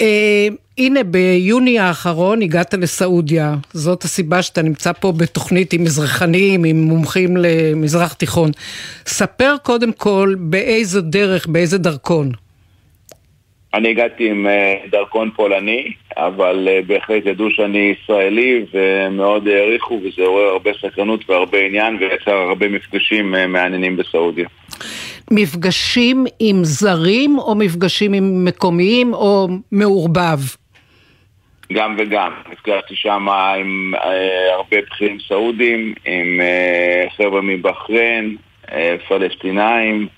אה, הנה, ביוני האחרון הגעת לסעודיה, זאת הסיבה שאתה נמצא פה בתוכנית עם מזרחנים, עם מומחים למזרח תיכון. ספר קודם כל באיזו דרך, באיזה דרכון. אני הגעתי עם אה, דרכון פולני, אבל אה, בהחלט ידעו שאני ישראלי ומאוד העריכו וזה עורר הרבה סקרנות והרבה עניין ויצר הרבה מפגשים אה, מעניינים בסעודיה. מפגשים עם זרים או מפגשים עם מקומיים או מעורבב? גם וגם. נפגשתי שם עם אה, הרבה בכירים סעודים, עם אה, חבר'ה מבחריין, פלסטינאים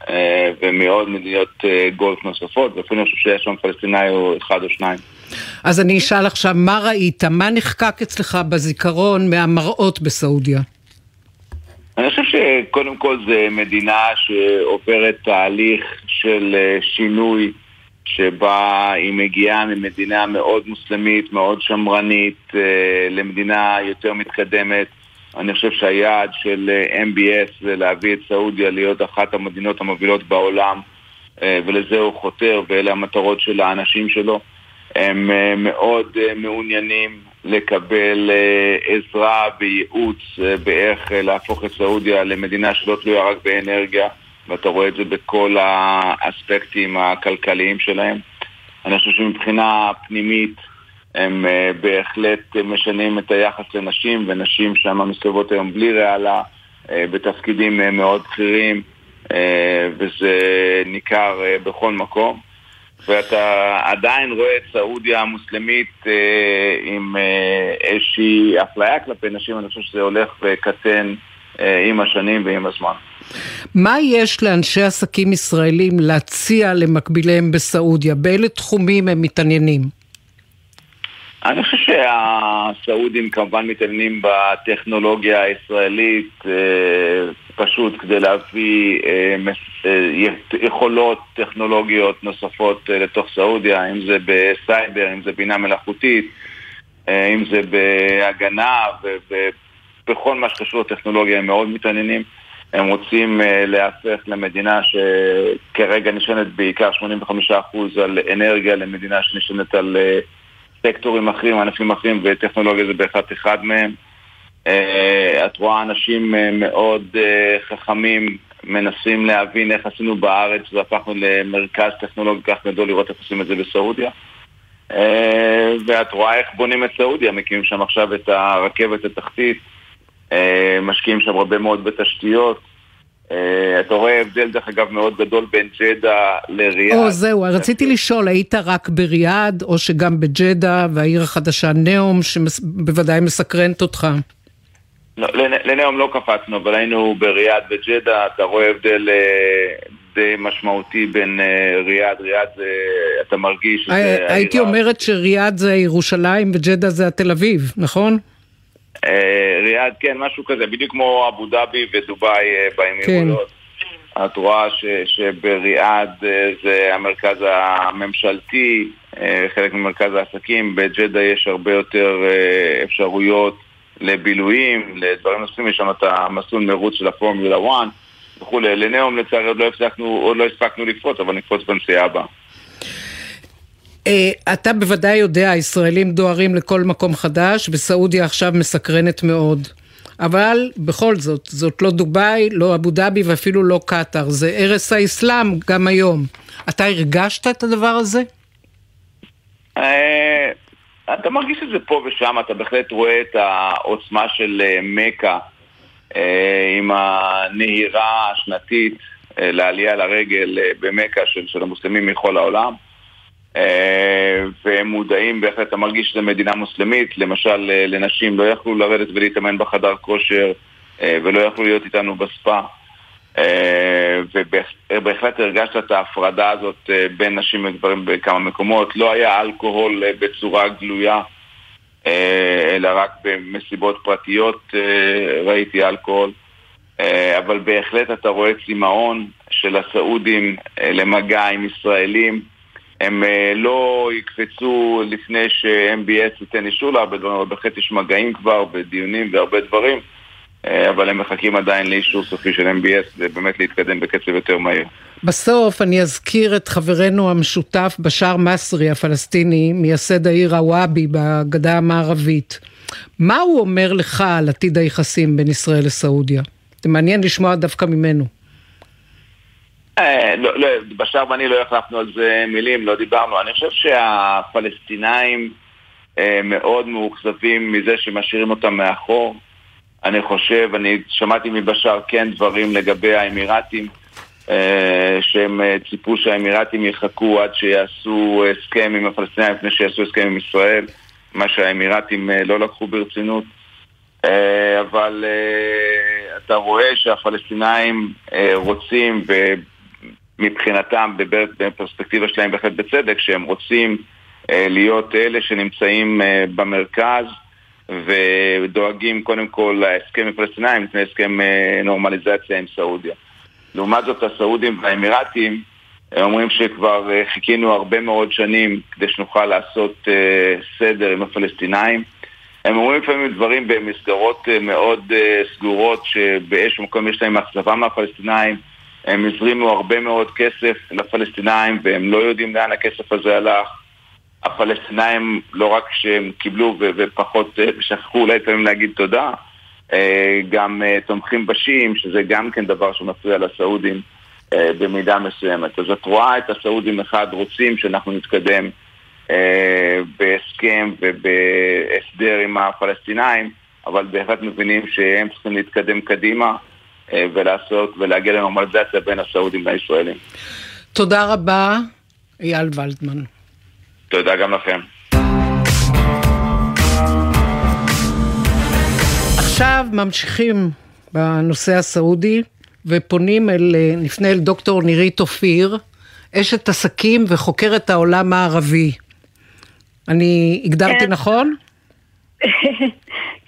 ומעוד מדינות גולף נוספות, ואפילו אני חושב שיש שם פלסטינאי או אחד או שניים. אז אני אשאל עכשיו, מה ראית? מה נחקק אצלך בזיכרון מהמראות בסעודיה? אני חושב שקודם כל זה מדינה שעוברת תהליך של שינוי שבה היא מגיעה ממדינה מאוד מוסלמית, מאוד שמרנית, למדינה יותר מתקדמת. אני חושב שהיעד של MBS זה להביא את סעודיה להיות אחת המדינות המובילות בעולם ולזה הוא חותר ואלה המטרות של האנשים שלו. הם מאוד מעוניינים לקבל עזרה וייעוץ באיך להפוך את סעודיה למדינה שלא תלויה רק באנרגיה ואתה רואה את זה בכל האספקטים הכלכליים שלהם. אני חושב שמבחינה פנימית הם בהחלט משנים את היחס לנשים ונשים שם מסתובבות היום בלי רעלה בתפקידים מאוד בכירים וזה ניכר בכל מקום. ואתה עדיין רואה את סעודיה המוסלמית אה, עם אה, איזושהי אפליה כלפי נשים, אני חושב שזה הולך וקטן אה, עם השנים ועם הזמן. מה יש לאנשי עסקים ישראלים להציע למקביליהם בסעודיה? באילו תחומים הם מתעניינים? אני חושב שהסעודים כמובן מתעניינים בטכנולוגיה הישראלית אה, פשוט כדי להביא אה, אה, יכולות טכנולוגיות נוספות לתוך סעודיה, אם זה בסייבר, אם זה בינה מלאכותית, אם זה בהגנה ובכל מה שקשור לטכנולוגיה הם מאוד מתעניינים. הם רוצים להפך למדינה שכרגע נשענת בעיקר 85% על אנרגיה למדינה שנשענת על... סקטורים אחרים, ענפים אחרים, וטכנולוגיה זה בהחלט אחד מהם. את רואה אנשים מאוד חכמים מנסים להבין איך עשינו בארץ והפכנו למרכז טכנולוגי כך גדול לראות איך עושים את זה בסעודיה. ואת רואה איך בונים את סעודיה, מקימים שם עכשיו את הרכבת התחתית, משקיעים שם הרבה מאוד בתשתיות. אתה רואה הבדל דרך אגב מאוד גדול בין ג'דה לריאד. או זהו, רציתי לשאול, היית רק בריאד או שגם בג'דה והעיר החדשה ניאום שבוודאי מסקרנת אותך? לא, לניאום לא קפצנו, אבל היינו בריאד וג'דה, אתה רואה הבדל די משמעותי בין ריאד, ריאד זה, אתה מרגיש שזה... הייתי אומרת שריאד זה ירושלים וג'דה זה התל אביב, נכון? ריאד, כן, משהו כזה, בדיוק כמו אבו דאבי ודובאי באמירויות. כן. את רואה ש, שבריאד זה המרכז הממשלתי, חלק ממרכז העסקים, בג'דה יש הרבה יותר אפשרויות לבילויים, לדברים נוספים, יש שם את המסלול מרוץ של הפורמולה 1 וכולי. לנאום לצערי עוד לא הפסקנו, עוד לא הספקנו לקפוץ, אבל נקפוץ בנסיעה הבאה. אתה בוודאי יודע, הישראלים דוהרים לכל מקום חדש, וסעודיה עכשיו מסקרנת מאוד. אבל בכל זאת, זאת לא דובאי, לא אבו דאבי ואפילו לא קטאר, זה ערש האסלאם גם היום. אתה הרגשת את הדבר הזה? אתה מרגיש את זה פה ושם, אתה בהחלט רואה את העוצמה של מכה עם הנהירה השנתית לעלייה לרגל במכה של המוסלמים מכל העולם. והם מודעים, בהחלט אתה מרגיש שזו מדינה מוסלמית, למשל לנשים לא יכלו לרדת ולהתאמן בחדר כושר ולא יכלו להיות איתנו בספה. ובהחלט הרגשת את ההפרדה הזאת בין נשים וגברים בכמה מקומות, לא היה אלכוהול בצורה גלויה אלא רק במסיבות פרטיות ראיתי אלכוהול. אבל בהחלט אתה רואה צמאון של הסעודים למגע עם ישראלים הם לא יקפצו לפני ש-MBS ייתן אישור להרבה דברים, אבל בהחלט יש מגעים כבר בדיונים והרבה דברים, אבל הם מחכים עדיין לאישור סופי של MBS, זה באמת להתקדם בקצב יותר מהיר. בסוף אני אזכיר את חברנו המשותף בשאר מסרי הפלסטיני, מייסד העיר הוואבי בגדה המערבית. מה הוא אומר לך על עתיד היחסים בין ישראל לסעודיה? זה מעניין לשמוע דווקא ממנו. לא, לא, בשאר ואני לא החלפנו על זה מילים, לא דיברנו. אני חושב שהפלסטינאים מאוד מאוכזבים מזה שמשאירים אותם מאחור. אני חושב, אני שמעתי מבשאר כן דברים לגבי האמירתים, שהם ציפו שהאמירתים יחכו עד שיעשו הסכם עם הפלסטינאים לפני שיעשו הסכם עם ישראל, מה שהאמירתים לא לקחו ברצינות. אבל אתה רואה שהפלסטינאים רוצים, מבחינתם, בפרספקטיבה שלהם בהחלט בצדק, שהם רוצים להיות אלה שנמצאים במרכז ודואגים קודם כל להסכם עם פלסטינאים לפני הסכם נורמליזציה עם סעודיה. לעומת זאת הסעודים והאמירתים הם אומרים שכבר אה, חיכינו הרבה מאוד שנים כדי שנוכל לעשות סדר עם הפלסטינאים. הם אומרים לפעמים דברים במסגרות מאוד סגורות שבאיזשהו מקום יש להם אכזבה מהפלסטינאים. הם הזרימו הרבה מאוד כסף לפלסטינאים והם לא יודעים לאן הכסף הזה הלך. הפלסטינאים לא רק שהם קיבלו ופחות שכחו אולי לפעמים להגיד תודה, גם תומכים בשיעים, שזה גם כן דבר שמפריע לסעודים. אה, במידה מסוימת. אז את רואה את הסעודים מחד רוצים שאנחנו נתקדם אה, בהסכם ובהסדר עם הפלסטינאים, אבל בהחלט מבינים שהם צריכים להתקדם קדימה אה, ולעשות ולהגיע לנורמליזציה בין הסעודים לישראלים. תודה רבה, אייל ולדמן. תודה גם לכם. עכשיו ממשיכים בנושא הסעודי. ופונים אל, אה, נפנה אל דוקטור נירית אופיר, אשת עסקים וחוקרת העולם הערבי. אני הגדרתי כן. נכון?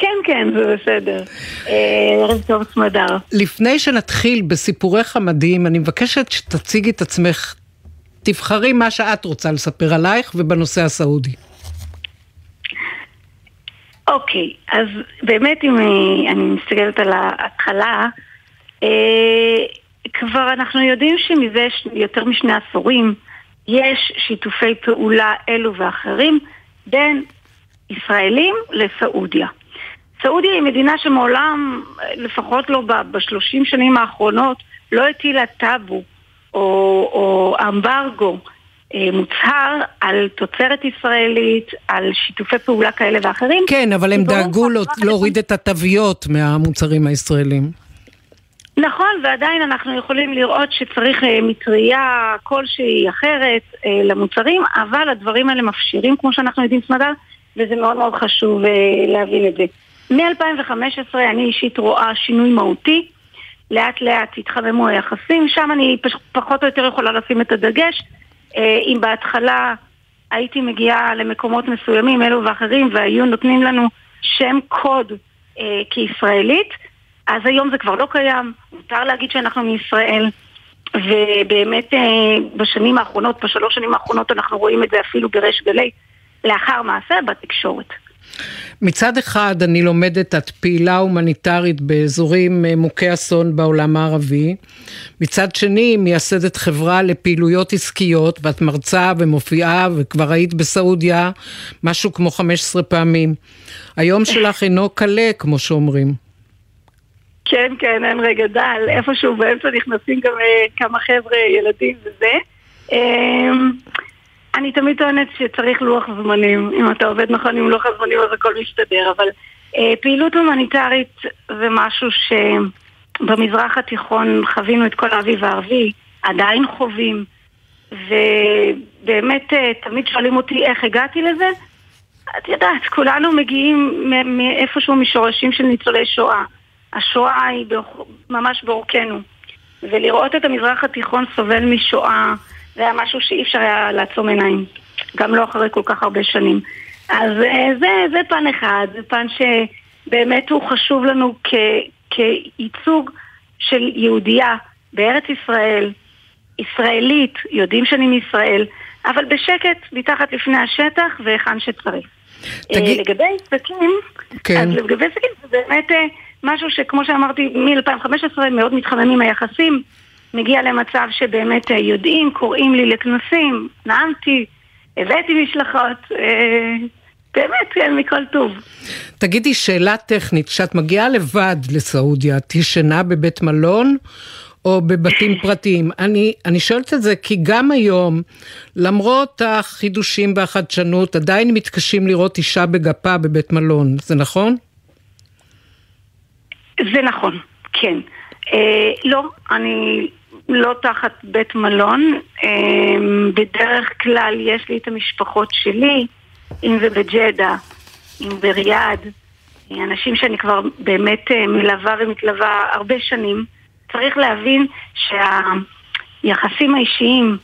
כן, כן, זה בסדר. אה, ערב טוב סמדר. לפני שנתחיל בסיפורך המדהים, אני מבקשת שתציגי את עצמך. תבחרי מה שאת רוצה לספר עלייך ובנושא הסעודי. אוקיי, אז באמת אם אני מסתכלת על ההתחלה, אה, כבר אנחנו יודעים שמזה יותר משני עשורים יש שיתופי פעולה אלו ואחרים בין ישראלים לסעודיה. סעודיה היא מדינה שמעולם, לפחות לא בשלושים שנים האחרונות, לא הטילה טאבו או, או אמברגו אה, מוצהר על תוצרת ישראלית, על שיתופי פעולה כאלה ואחרים. כן, אבל הם דאגו להוריד את התוויות מהמוצרים הישראלים. נכון, ועדיין אנחנו יכולים לראות שצריך אה, מטריה כלשהי אחרת אה, למוצרים, אבל הדברים האלה מפשירים, כמו שאנחנו יודעים, סמדר, וזה מאוד מאוד חשוב להבין את זה. מ-2015 אני אישית רואה שינוי מהותי, לאט לאט התחממו היחסים, שם אני. פחות או יותר יכולה לשים את הדגש. אה, אם בהתחלה הייתי מגיעה למקומות מסוימים, אלו ואחרים, והיו נותנים לנו שם קוד אה, כישראלית, אז היום זה כבר לא קיים, מותר להגיד שאנחנו מישראל, ובאמת אה, בשנים האחרונות, בשלוש שנים האחרונות אנחנו רואים את זה אפילו בריש גלי, לאחר מעשה בתקשורת. מצד אחד אני לומדת, את פעילה הומניטרית באזורים אה, מוכי אסון בעולם הערבי. מצד שני, מייסדת חברה לפעילויות עסקיות, ואת מרצה ומופיעה, וכבר היית בסעודיה משהו כמו 15 פעמים. היום שלך אינו קלה, כמו שאומרים. כן, כן, אין רגע דל. איפשהו באמצע נכנסים גם אה, כמה חבר'ה, ילדים וזה. אמ, אני תמיד טוענת שצריך לוח זמנים. אם אתה עובד נכון עם לוח הזמנים אז הכל מסתדר, אבל אה, פעילות הומניטרית זה משהו שבמזרח התיכון חווינו את כל האביב הערבי, עדיין חווים, ובאמת אה, תמיד שואלים אותי איך הגעתי לזה. את יודעת, כולנו מגיעים מאיפשהו משורשים של ניצולי שואה. השואה היא ממש בעורקנו. ולראות את המזרח התיכון סובל משואה, זה היה משהו שאי אפשר היה לעצום עיניים. גם לא אחרי כל כך הרבה שנים. אז אה, זה, זה פן אחד, זה פן שבאמת הוא חשוב לנו כ, כייצוג של יהודייה בארץ ישראל, ישראלית, יודעים שאני מישראל, אבל בשקט, מתחת לפני השטח והיכן שצריך. תגיד... אה, לגבי עסקים, כן. אז לגבי עסקים זה באמת... אה, משהו שכמו שאמרתי, מ-2015 מאוד מתחממים היחסים, מגיע למצב שבאמת אה, יודעים, קוראים לי לכנסים, נאמתי, הבאתי משלחות, אה, באמת, כן, מכל טוב. תגידי, שאלה טכנית, כשאת מגיעה לבד לסעודיה, את ישנה בבית מלון? או בבתים פרטיים. אני, אני שואלת את זה כי גם היום, למרות החידושים והחדשנות, עדיין מתקשים לראות אישה בגפה בבית מלון, זה נכון? זה נכון, כן. אה, לא, אני לא תחת בית מלון. אה, בדרך כלל יש לי את המשפחות שלי, אם זה בג'דה, אם בריאד, אנשים שאני כבר באמת אה, מלווה ומתלווה הרבה שנים, צריך להבין שהיחסים האישיים,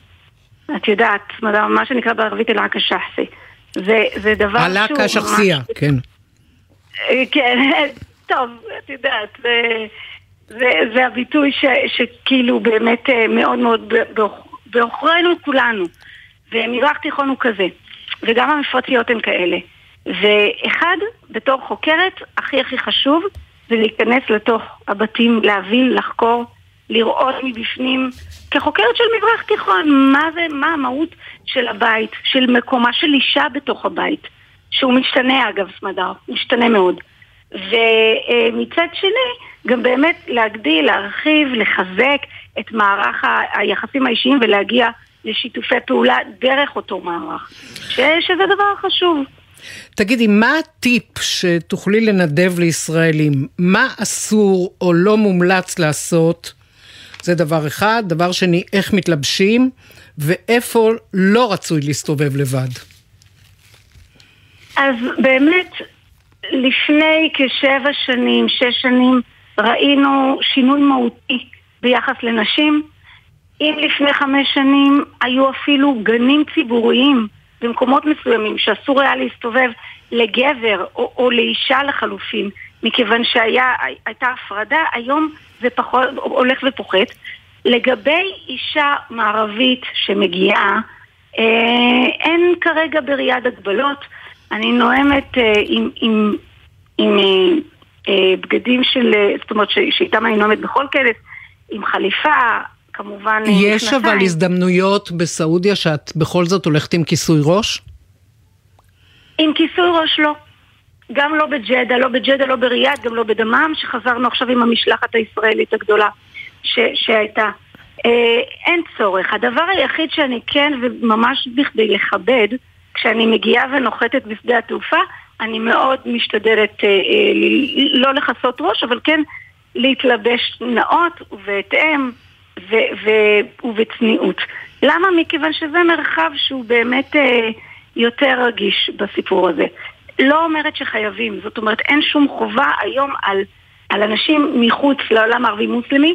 את יודעת, מה שנקרא בערבית אל-עקה שחסי, זה, זה דבר שהוא... עלקה שחסיה, כן. אה, כן, טוב, את יודעת, זה, זה, זה הביטוי ש, שכאילו באמת אה, מאוד מאוד בעוכרינו כולנו. ומזרח תיכון הוא כזה, וגם המפרציות הן כאלה. ואחד, בתור חוקרת, הכי הכי חשוב, זה להיכנס לתוך הבתים, להבין, לחקור, לראות מבפנים, כחוקרת של מזרח תיכון, מה זה, מה המהות של הבית, של מקומה של אישה בתוך הבית, שהוא משתנה אגב, סמדר, משתנה מאוד. ומצד שני, גם באמת להגדיל, להרחיב, לחזק את מערך היחסים האישיים ולהגיע לשיתופי פעולה דרך אותו מערך, ש, שזה דבר חשוב. תגידי, מה הטיפ שתוכלי לנדב לישראלים? מה אסור או לא מומלץ לעשות? זה דבר אחד. דבר שני, איך מתלבשים, ואיפה לא רצוי להסתובב לבד. אז באמת, לפני כשבע שנים, שש שנים, ראינו שינוי מהותי ביחס לנשים. אם לפני חמש שנים היו אפילו גנים ציבוריים במקומות מסוימים שאסור היה להסתובב לגבר או, או לאישה לחלופין, מכיוון שהייתה הפרדה, היום זה פחות, הולך ופוחת. לגבי אישה מערבית שמגיעה, אה, אין כרגע בריאד הגבלות. אני נואמת אה, עם, עם, עם אה, בגדים של, אה, זאת אומרת שאיתם אני נואמת בכל כנס, עם חליפה, כמובן... אה, יש נכנסיים. אבל הזדמנויות בסעודיה שאת בכל זאת הולכת עם כיסוי ראש? עם כיסוי ראש לא. גם לא בג'דה, לא בג'דה, לא בריאד, גם לא בדמם, שחזרנו עכשיו עם המשלחת הישראלית הגדולה ש- שהייתה. אה, אין צורך. הדבר היחיד שאני כן, וממש בכדי לכבד, כשאני מגיעה ונוחתת בשדה התעופה, אני מאוד משתדלת אה, אה, לא לכסות ראש, אבל כן להתלבש נאות ובהתאם ובצניעות. למה? מכיוון שזה מרחב שהוא באמת אה, יותר רגיש בסיפור הזה. לא אומרת שחייבים, זאת אומרת אין שום חובה היום על, על אנשים מחוץ לעולם הערבי-מוסלמי,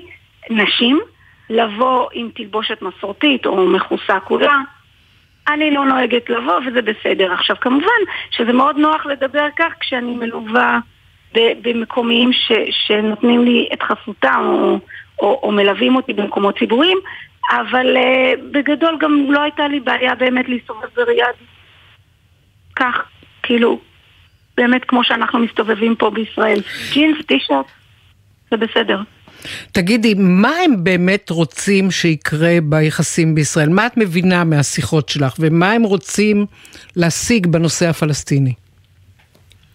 נשים, לבוא עם תלבושת מסורתית או מכוסה כולה. אני לא נוהגת לבוא וזה בסדר. עכשיו כמובן שזה מאוד נוח לדבר כך כשאני מלווה במקומיים ש, שנותנים לי את חסותם או, או, או מלווים אותי במקומות ציבוריים, אבל uh, בגדול גם לא הייתה לי בעיה באמת להסתובב בריאד כך, כאילו, באמת כמו שאנחנו מסתובבים פה בישראל. ג'ינס, טישרט, זה בסדר. תגידי, מה הם באמת רוצים שיקרה ביחסים בישראל? מה את מבינה מהשיחות שלך, ומה הם רוצים להשיג בנושא הפלסטיני?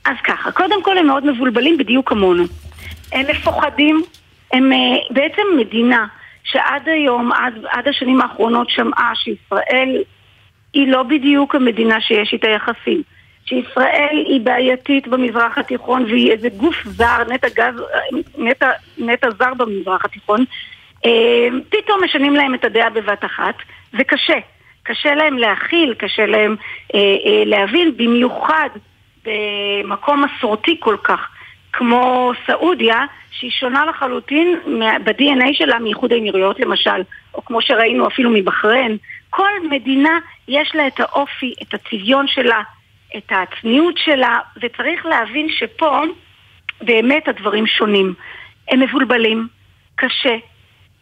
אז ככה, קודם כל הם מאוד מבולבלים בדיוק כמונו. הם מפוחדים, הם אה, בעצם מדינה שעד היום, עד, עד השנים האחרונות שמעה שישראל היא לא בדיוק המדינה שיש איתה יחסים. שישראל היא בעייתית במזרח התיכון והיא איזה גוף זר, נטע, גז, נטע, נטע זר במזרח התיכון, אה, פתאום משנים להם את הדעה בבת אחת, זה קשה. קשה להם להכיל, קשה להם אה, אה, להבין, במיוחד במקום מסורתי כל כך, כמו סעודיה, שהיא שונה לחלוטין ב-DNA שלה מאיחוד האמירויות למשל, או כמו שראינו אפילו מבחריין. כל מדינה יש לה את האופי, את הצביון שלה, את הצניעות שלה, וצריך להבין שפה באמת הדברים שונים. הם מבולבלים, קשה.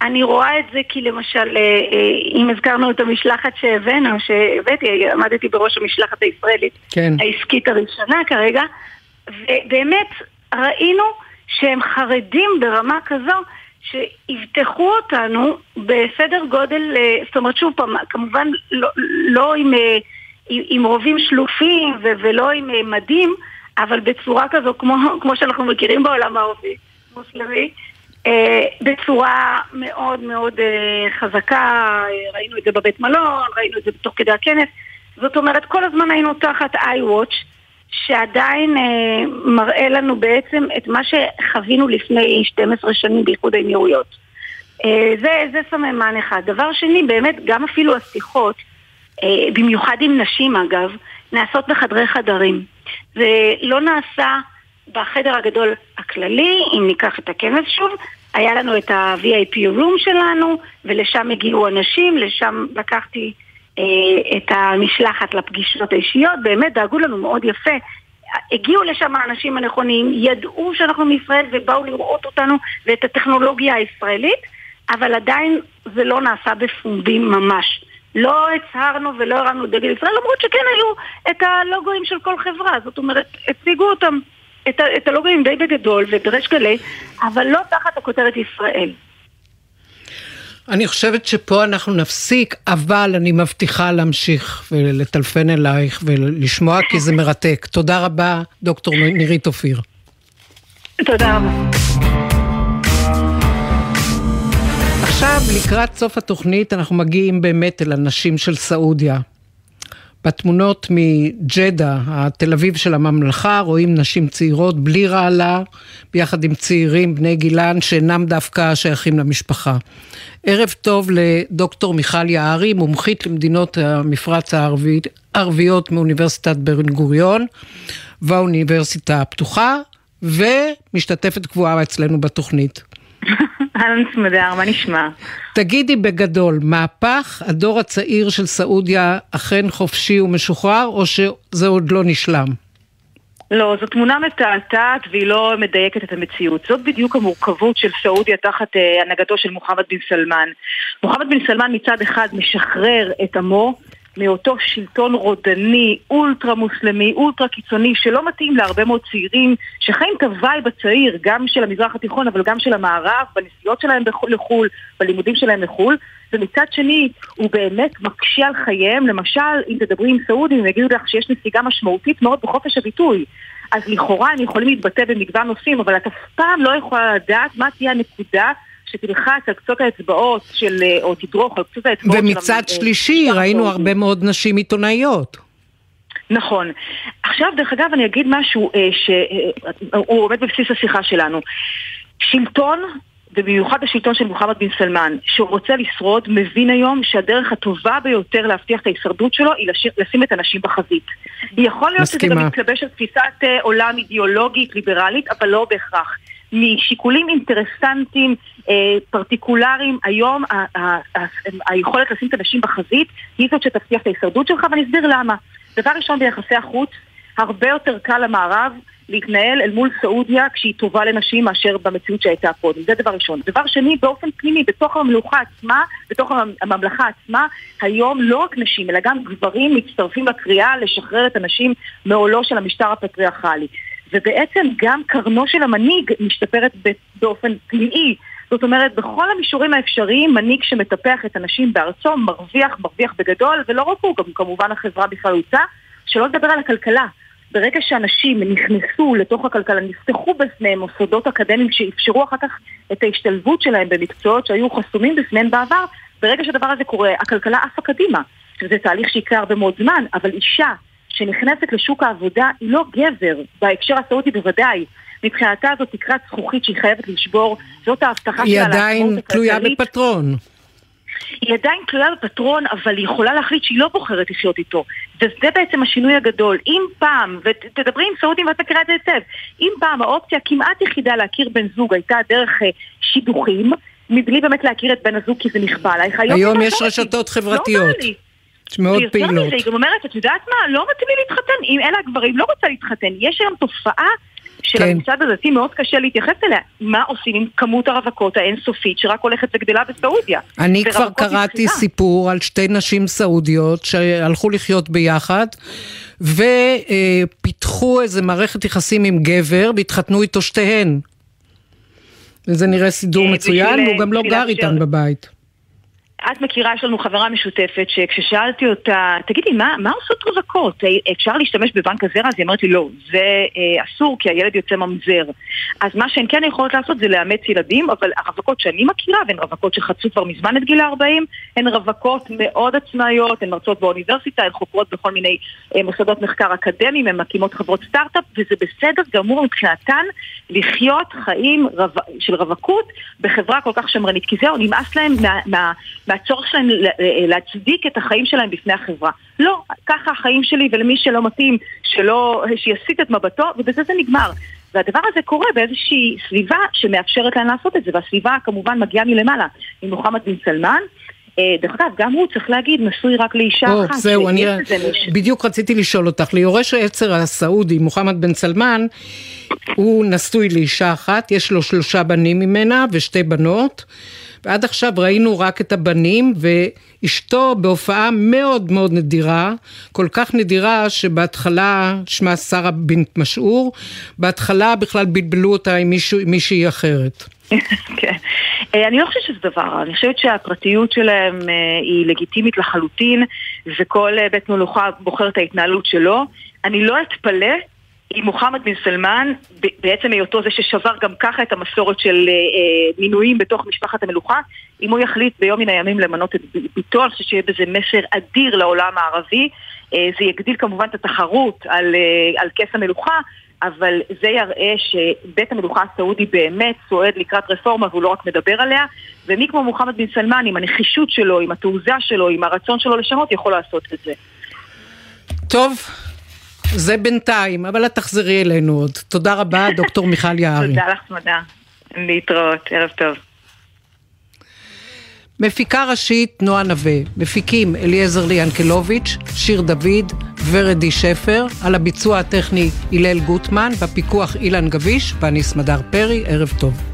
אני רואה את זה כי למשל, אה, אה, אם הזכרנו את המשלחת שהבאנו, שהבאתי, עמדתי בראש המשלחת הישראלית, כן. העסקית הראשונה כרגע, ובאמת ראינו שהם חרדים ברמה כזו שיבטחו אותנו בסדר גודל, אה, זאת אומרת שוב פעם, כמובן לא, לא עם, עם, עם רובים שלופים ו, ולא עם מדים, אבל בצורה כזו כמו, כמו שאנחנו מכירים בעולם הערבי מוסלמי, אה, בצורה מאוד מאוד אה, חזקה, ראינו את זה בבית מלון, ראינו את זה תוך כדי הכנס, זאת אומרת כל הזמן היינו תחת iWatch שעדיין אה, מראה לנו בעצם את מה שחווינו לפני 12 שנים באיחוד האמירויות. זה, זה סממן אחד. דבר שני, באמת, גם אפילו השיחות, במיוחד עם נשים אגב, נעשות בחדרי חדרים. זה לא נעשה בחדר הגדול הכללי, אם ניקח את הכנס שוב, היה לנו את ה-VIP room שלנו, ולשם הגיעו אנשים, לשם לקחתי אה, את המשלחת לפגישות האישיות, באמת דאגו לנו מאוד יפה. הגיעו לשם האנשים הנכונים, ידעו שאנחנו מישראל ובאו לראות אותנו ואת הטכנולוגיה הישראלית, אבל עדיין זה לא נעשה בפומבי ממש. לא הצהרנו ולא הרמנו דגל ישראל, למרות שכן היו את הלוגוים של כל חברה, זאת אומרת, הציגו אותם, את, ה- את הלוגוים די בגדול ובריש גלי, אבל לא תחת הכותרת ישראל. אני חושבת שפה אנחנו נפסיק, אבל אני מבטיחה להמשיך ולטלפן אלייך ולשמוע כי זה מרתק. תודה רבה, דוקטור נירית אופיר. תודה רבה. עכשיו, לקראת סוף התוכנית, אנחנו מגיעים באמת אל הנשים של סעודיה. בתמונות מג'דה, התל אביב של הממלכה, רואים נשים צעירות בלי רעלה, ביחד עם צעירים בני גילן שאינם דווקא שייכים למשפחה. ערב טוב לדוקטור מיכל יערי, מומחית למדינות המפרץ הערבית, הערביות מאוניברסיטת בן גוריון והאוניברסיטה הפתוחה, ומשתתפת קבועה אצלנו בתוכנית. אהלן סמדר, מה נשמע? תגידי בגדול, מהפך הדור הצעיר של סעודיה אכן חופשי ומשוחרר, או שזה עוד לא נשלם? לא, זו תמונה מתעתעת והיא לא מדייקת את המציאות. זאת בדיוק המורכבות של סעודיה תחת אה, הנהגתו של מוחמד בן סלמן. מוחמד בן סלמן מצד אחד משחרר את עמו מאותו שלטון רודני, אולטרה מוסלמי, אולטרה קיצוני, שלא מתאים להרבה מאוד צעירים שחיים את ה vibe הצעיר, גם של המזרח התיכון, אבל גם של המערב, בנסיעות שלהם לחו"ל, בלימודים שלהם לחו"ל, ומצד שני, הוא באמת מקשה על חייהם. למשל, אם תדברי עם סעודים, הם יגידו לך שיש נסיגה משמעותית מאוד בחופש הביטוי. אז לכאורה הם יכולים להתבטא במגוון נושאים, אבל את אף פעם לא יכולה לדעת מה תהיה הנקודה שתלחץ על קצות האצבעות של, או תדרוך על קצות האצבעות ומצד של... ומצד שלישי ראינו הרבה מאוד נשים עיתונאיות. נכון. עכשיו, דרך אגב, אני אגיד משהו אה, שהוא עומד בבסיס השיחה שלנו. שלטון ובמיוחד השלטון של מוחמד בן סלמן, שרוצה לשרוד, מבין היום שהדרך הטובה ביותר להבטיח את ההישרדות שלו היא לשיר, לשים את הנשים בחזית. יכול להיות מסכימה. שזה גם מתלבש על תפיסת עולם אידיאולוגית, ליברלית, אבל לא בהכרח. משיקולים אינטרסנטיים, אה, פרטיקולריים, היום היכולת לשים את הנשים בחזית היא זאת שתבטיח את ההישרדות שלך, ואני אסביר למה. דבר ראשון ביחסי החוץ, הרבה יותר קל למערב להתנהל אל מול סעודיה כשהיא טובה לנשים מאשר במציאות שהייתה קודם. זה דבר ראשון. דבר שני, באופן פנימי, בתוך הממלוכה עצמה, בתוך הממלכה עצמה, היום לא רק נשים, אלא גם גברים מצטרפים לקריאה לשחרר את הנשים מעולו של המשטר הפטריארכלי. ובעצם גם קרנו של המנהיג משתפרת באופן פלאי. זאת אומרת, בכל המישורים האפשריים, מנהיג שמטפח את הנשים בארצו מרוויח, מרוויח בגדול, ולא רק הוא, גם כמובן החברה בכללותה, שלא לדבר על הכלכלה. ברגע שאנשים נכנסו לתוך הכלכלה, נפתחו בפניהם מוסדות אקדמיים שאפשרו אחר כך את ההשתלבות שלהם במקצועות שהיו חסומים בפניהם בעבר, ברגע שהדבר הזה קורה, הכלכלה עפה קדימה. שזה תהליך שיקרה הרבה מאוד זמן, אבל אישה שנכנסת לשוק העבודה היא לא גבר, בהקשר הסעודי בוודאי. מבחינתה זאת תקרת זכוכית שהיא חייבת לשבור, זאת ההבטחה שלה. היא עדיין תלויה בפטרון. היא עדיין תלויה בפטרון, אבל היא יכולה להחליט שהיא לא בוחרת לחיות איתו. וזה בעצם השינוי הגדול. אם פעם, ותדברי עם סעודים ואת מכירה את זה היטב, אם פעם האופציה כמעט יחידה להכיר בן זוג הייתה דרך שידוכים, מבלי באמת להכיר את בן הזוג כי זה נכפה עלייך. היום יש רשתות חברתיות. לא מאוד פעילות. מזה, היא גם אומרת, את יודעת מה, לא מתאים לי להתחתן, אם אלה הגברים לא רוצה להתחתן. יש היום תופעה של כן. הממסד הדתי מאוד קשה להתייחס אליה. מה עושים עם כמות הרווקות האינסופית שרק הולכת וגדלה בסעודיה? אני כבר קראתי סיפור על שתי נשים סעודיות שהלכו לחיות ביחד ופיתחו איזה מערכת יחסים עם גבר והתחתנו איתו שתיהן. וזה נראה סידור אה, מצוין, והוא גם לא גר איתן בבית. את מכירה, יש לנו חברה משותפת שכששאלתי אותה, תגידי, מה, מה עושות רווקות? אפשר להשתמש בבנק הזרע? אז היא אמרת לי, לא, זה אה, אסור כי הילד יוצא ממזר. אז מה שהן כן יכולות לעשות זה לאמץ ילדים, אבל הרווקות שאני מכירה, והן רווקות שחצו כבר מזמן את גיל ה-40, הן רווקות מאוד עצמאיות, הן מרצות באוניברסיטה, הן חוקרות בכל מיני אה, מוסדות מחקר אקדמיים, הן מקימות חברות סטארט-אפ, וזה בסדר גמור מבחינתן לחיות חיים רו... של רווקות בחברה כל כך שמרנית, כי זהו, נמאס להם מה... מה והצורך שלהם אה, להצדיק את החיים שלהם בפני החברה. לא, ככה החיים שלי ולמי שלא מתאים, שלא, שיסיט את מבטו, ובזה זה נגמר. והדבר הזה קורה באיזושהי סביבה שמאפשרת להם לעשות את זה, והסביבה כמובן מגיעה מלמעלה, ממוחמד בן סלמן. אה, דרך אגב, גם הוא, צריך להגיד, נשוי רק לאישה או, אחת. זהו, אני מיש... בדיוק רציתי לשאול אותך. ליורש העצר הסעודי, מוחמד בן סלמן, הוא נשוי לאישה אחת, יש לו שלושה בנים ממנה ושתי בנות. ועד עכשיו ראינו רק את הבנים, ואשתו בהופעה מאוד מאוד נדירה, כל כך נדירה שבהתחלה, שמה שרה בנט משעור, בהתחלה בכלל בלבלו אותה עם מישהו, מישהי אחרת. כן. אה, אני לא חושבת שזה דבר, אני חושבת שהפרטיות שלהם אה, היא לגיטימית לחלוטין, וכל אה, בית מלוכה בוחר את ההתנהלות שלו. אני לא אתפלא עם מוחמד בן סלמן, בעצם היותו זה ששבר גם ככה את המסורת של אה, מינויים בתוך משפחת המלוכה, אם הוא יחליט ביום מן הימים למנות את ביתו, אני חושבת שיהיה בזה מסר אדיר לעולם הערבי. אה, זה יגדיל כמובן את התחרות על, אה, על כס המלוכה, אבל זה יראה שבית המלוכה הסעודי באמת צועד לקראת רפורמה והוא לא רק מדבר עליה, ומי כמו מוחמד בן סלמן, עם הנחישות שלו, עם התעוזה שלו, עם הרצון שלו לשנות, יכול לעשות את זה. טוב, זה בינתיים, אבל את תחזרי אלינו עוד. תודה רבה, דוקטור מיכל יערי. תודה לך, מדע. להתראות, ערב טוב. מפיקה ראשית נועה נווה, מפיקים אליעזר ליאנקלוביץ', שיר דוד, ורדי שפר, על הביצוע הטכני הלל גוטמן, בפיקוח אילן גביש ואני סמדר פרי, ערב טוב.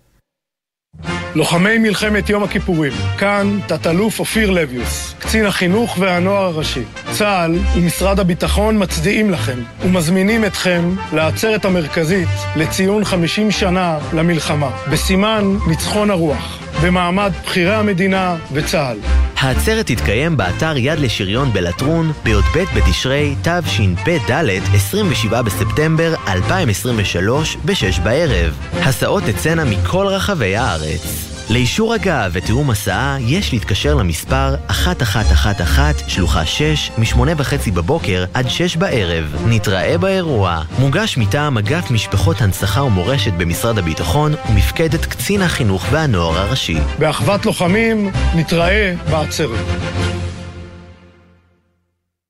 לוחמי מלחמת יום הכיפורים, כאן תת-אלוף אופיר לביוס, קצין החינוך והנוער הראשי. צה"ל ומשרד הביטחון מצדיעים לכם ומזמינים אתכם לעצרת המרכזית לציון 50 שנה למלחמה, בסימן ניצחון הרוח, במעמד בכירי המדינה וצה"ל. העצרת תתקיים באתר יד לשריון בלטרון בי"ב בתשרי תשפ"ד 27 בספטמבר 2023 ב-6 בערב. הסעות תצאנה מכל רחבי הארץ. לאישור הגעה ותיאום הסעה יש להתקשר למספר 1111 שלוחה 6 מ-8 וחצי בבוקר עד 6 בערב. נתראה באירוע. מוגש מטעם אגף משפחות הנצחה ומורשת במשרד הביטחון ומפקדת קצין החינוך והנוער הראשי. באחוות לוחמים נתראה בעצרת.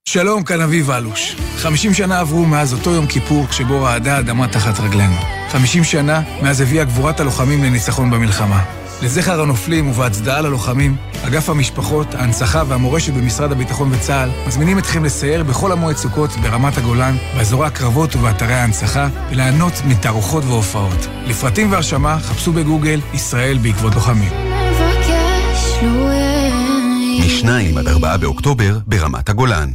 שלום, כאן אביב אלוש. 50 שנה עברו מאז אותו יום כיפור כשבו רעדה האדמה תחת רגלינו. 50 שנה מאז הביאה גבורת הלוחמים לניצחון במלחמה. לזכר הנופלים ובהצדעה ללוחמים, אגף המשפחות, ההנצחה והמורשת במשרד הביטחון וצה"ל מזמינים אתכם לסייר בכל המועד סוכות ברמת הגולן, באזורי הקרבות ובאתרי ההנצחה, וליהנות מתערוכות והופעות. לפרטים והרשמה חפשו בגוגל ישראל בעקבות לוחמים. משניים עד ארבעה באוקטובר ברמת הגולן.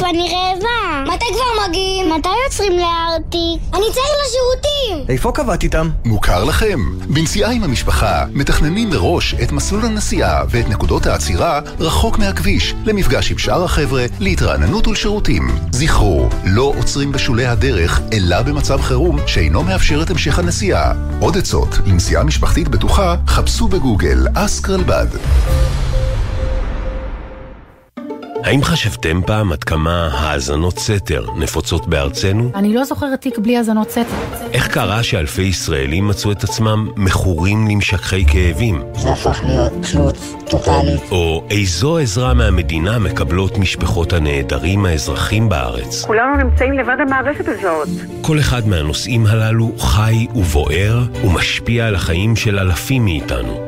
אופ, אני רעבה. מתי כבר מגיעים? מתי יוצרים לארטיק? אני צריך לשירותים! איפה קבעת איתם? מוכר לכם. בנסיעה עם המשפחה מתכננים מראש את מסלול הנסיעה ואת נקודות העצירה רחוק מהכביש, למפגש עם שאר החבר'ה, להתרעננות ולשירותים. זכרו, לא עוצרים בשולי הדרך, אלא במצב חירום שאינו מאפשר את המשך הנסיעה. עוד עצות לנסיעה משפחתית בטוחה, חפשו בגוגל אסק רלב"ד. האם חשבתם פעם עד כמה האזנות סתר נפוצות בארצנו? אני לא זוכרת תיק בלי האזנות סתר. איך קרה שאלפי ישראלים מצאו את עצמם מכורים למשככי כאבים? זה הפך להיות תלות טוטאלית. או איזו עזרה מהמדינה מקבלות משפחות הנעדרים האזרחים בארץ? כולנו נמצאים לבד המערכת הזאת. כל אחד מהנושאים הללו חי ובוער ומשפיע על החיים של אלפים מאיתנו.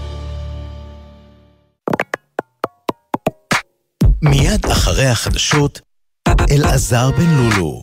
מיד אחרי החדשות, אלעזר בן לולו.